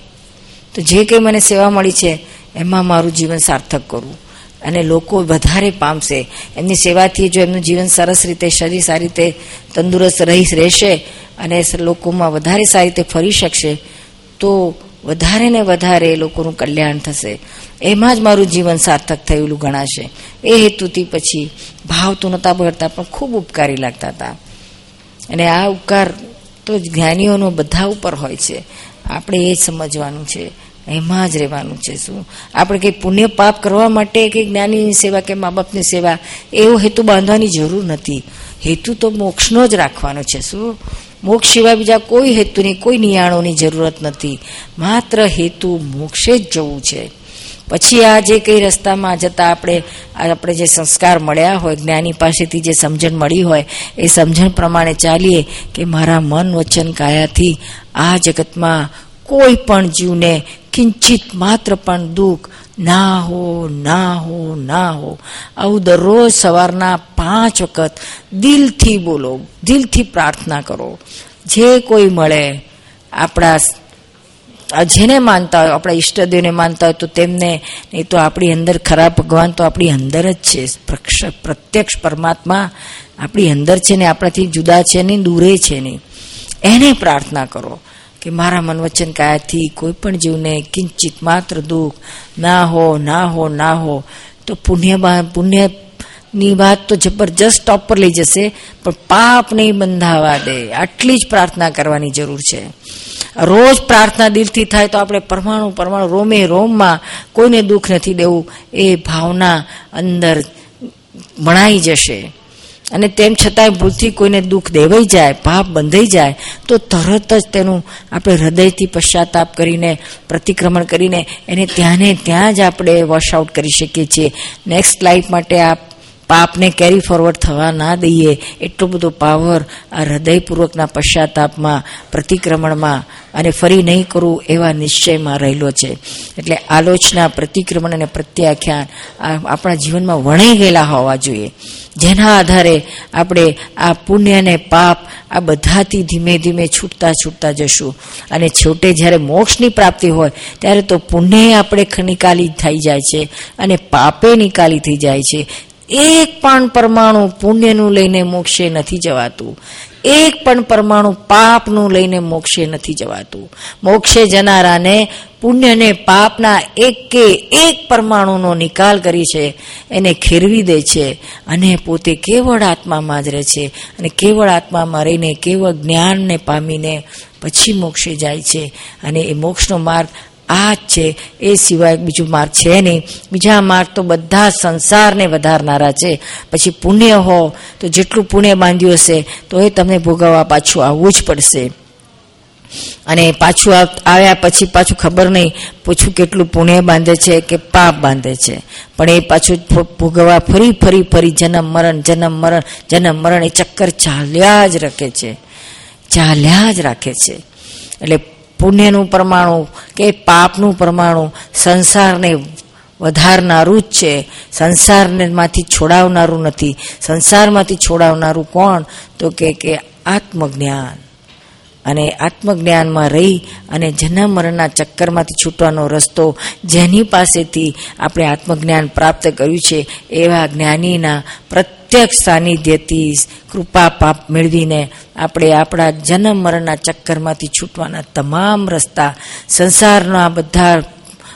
તો જે કંઈ મને સેવા મળી છે, એમાં મારું જીવન સાર્થક કરવું. અને લોકો વધારે પામશે. એમની સેવાથી જો એમનું જીવન સરસ રીતે, શરીર સારી રીતે તંદુરસ્ત રહી, રહેશે અને લોકોમાં વધારે સારી રીતે ફરી શકશે, તો વધારે ને વધારે એ લોકોનું કલ્યાણ થશે. એમાં જ મારું જીવન સાર્થક થયેલું ગણાશે. એ હેતુથી પછી ભાવ તો નહોતા ભરતા પણ ખૂબ ઉપકારી લાગતા હતા. અને આ ઉપકાર તો જ્ઞાનીઓનો બધા ઉપર હોય છે. આપણે એ સમજવાનું છે. એમાં જ રહેવાનું છે શું? આપણે કંઈ પુણ્ય પાપ કરવા માટે કે જ્ઞાનીની સેવા કે મા બાપની સેવા, એવો હેતુ બાંધવાની જરૂર નથી. હેતુ તો મોક્ષનો જ રાખવાનો છે. શું? મોક્ષ સિવાય બીજા કોઈ હેતુની, કોઈ નિયાણોની જરૂરત નથી. માત્ર હેતુ મોક્ષે જ જવું છે. પછી આ જે કઈ રસ્તામાં જતા આપણે આપણે જે સંસ્કાર મળ્યા હોય, જ્ઞાની પાસેથી જે સમજણ મળી હોય, એ સમજણ પ્રમાણે ચાલીએ કે મારા મન વચન કાયાથી આ જગતમાં કોઈ પણ જીવને કિંચિત માત્ર પણ દુઃખ ના હો ના હો ના હો આવું દરરોજ સવારના પાંચ વખત દિલથી બોલો, દિલથી પ્રાર્થના કરો. જે કોઈ મળે, આપણા જેને માનતા હોય, આપણા ઈષ્ટદેવને માનતા હોય, તો તેમને, નહીં તો આપણી અંદર ખરા ભગવાન તો આપણી અંદર જ છે. પ્રત્યક્ષ પરમાત્મા આપણી અંદર છે ને આપણાથી જુદા છે નહીં, દૂરે છે નહીં. એને પ્રાર્થના કરો. કે મારા મન વચન કાયાથી કોઈ પણ જીવને કિંચિત માત્ર દુઃખ, ના હો ના હો ના હો, તો પુણ્ય પુણ્યની વાત તો જબરજસ્ત ટોપ પર લઈ જશે, પણ પાપ નહીં બંધાવા દે. આટલી જ પ્રાર્થના કરવાની જરૂર છે. રોજ પ્રાર્થના દિલથી થાય તો આપણે પરમાણુ પરમાણુ, રોમે, રોમમાં કોઈને દુઃખ નથી દેવું, એ ભાવના અંદર ભણાઈ જશે. અને તેમ છતાંય ભૂલથી કોઈને દુઃખ દેવાઈ જાય, પાપ બંધાઈ જાય, તો તરત જ તેનું આપણે હૃદયથી પશ્ચાતાપ કરીને, પ્રતિક્રમણ કરીને એને ત્યાંને ત્યાં જ આપણે વોશ આઉટ કરી શકીએ છીએ. નેક્સ્ટ લાઈફ માટે આ પાપને કેરી ફોરવર્ડ થવા ના દઈએ. એટલો બધો પાવર આ હૃદયપૂર્વકના પશ્ચાતાપમાં, પ્રતિક્રમણમાં અને ફરી નહીં કરવું એવા નિશ્ચયમાં રહેલો છે. એટલે આલોચના, પ્રતિક્રમણ અને પ્રત્યાખ્યાન આપણા જીવનમાં વણાઈ ગયેલા હોવા જોઈએ. જેના આધારે આપણે આ પુણ્ય અને પાપ આ બધાથી ધીમે ધીમે છૂટતા છૂટતા જશું. અને છેવટે જ્યારે મોક્ષની પ્રાપ્તિ હોય, ત્યારે તો પુણ્ય આપણે નિકાલી થઈ જાય છે અને પાપે નિકાલી થઈ જાય છે. એક પણ પરમાણુ પુણ્યનું લઈને મોક્ષે નથી જવાતું. એક પણ પરમાણુ પાપનું લઈને મોક્ષે નથી જવાતું. મોક્ષે જનારાને પુણ્યને પાપના એક એક પરમાણુનો નિકાલ કરી છે, એને ખેરવી દે છે અને પોતે કેવળ આત્મામાં જ રહે છે અને કેવળ આત્મામાં રહીને, કેવળ જ્ઞાનને પામીને પછી મોક્ષે જાય છે અને એ મોક્ષનો માર્ગ આ જ છે. એ સિવાય બીજું માર્ગ છે નહીં. બીજા માર્ગ તો બધા સંસારને વધારનારા છે. પછી પુણ્ય હો, તો જેટલું પુણ્ય બાંધ્યું હશે તો એ તમને ભોગવવા પાછું આવવું જ પડશે. અને પાછું આવ્યા પછી પાછું ખબર નહીં, પૂછું કેટલું પુણ્ય બાંધે છે કે પાપ બાંધે છે. પણ એ પાછું ભોગવવા ફરી ફરી ફરી જન્મ, મરણ જન્મ મરણ જન્મ, મરણ એ ચક્કર ચાલ્યા જ રાખે છે. ચાલ્યા જ રાખે છે. એટલે પુણ્યનું પ્રમાણું કે પાપનું પ્રમાણું સંસારને વધારનારું જ છે. સંસારને માંથી છોડાવનારું નથી. સંસારમાંથી છોડાવનારું કોણ? તો કે કે આત્મજ્ઞાન. અને આત્મજ્ઞાનમાં રહી અને જન્મ મરણના ચક્કરમાંથી છૂટવાનો રસ્તો જેની પાસેથી આપણે આત્મજ્ઞાન પ્રાપ્ત કર્યું છે, એવા જ્ઞાનીના પ્રત્યક્ષ સાનિધ્યથી કૃપા પાપ મેળવીને આપણે આપણા જન્મ મરણના ચક્કરમાંથી છૂટવાના તમામ રસ્તા, સંસારના બધા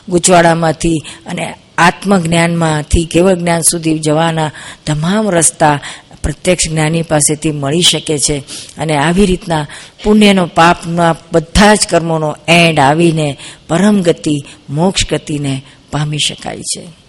ગૂંચવાડામાંથી અને આત્મજ્ઞાનમાંથી, કેવળ જ્ઞાન સુધી જવાના તમામ રસ્તા પ્રત્યક્ષ જ્ઞાની પાસેથી મળી શકે છે. અને આવી રીતના પુણ્યનો પાપના બધા જ કર્મોનો એન્ડ આવીને પરમ ગતિ, મોક્ષ ગતિને પામી શકાય છે.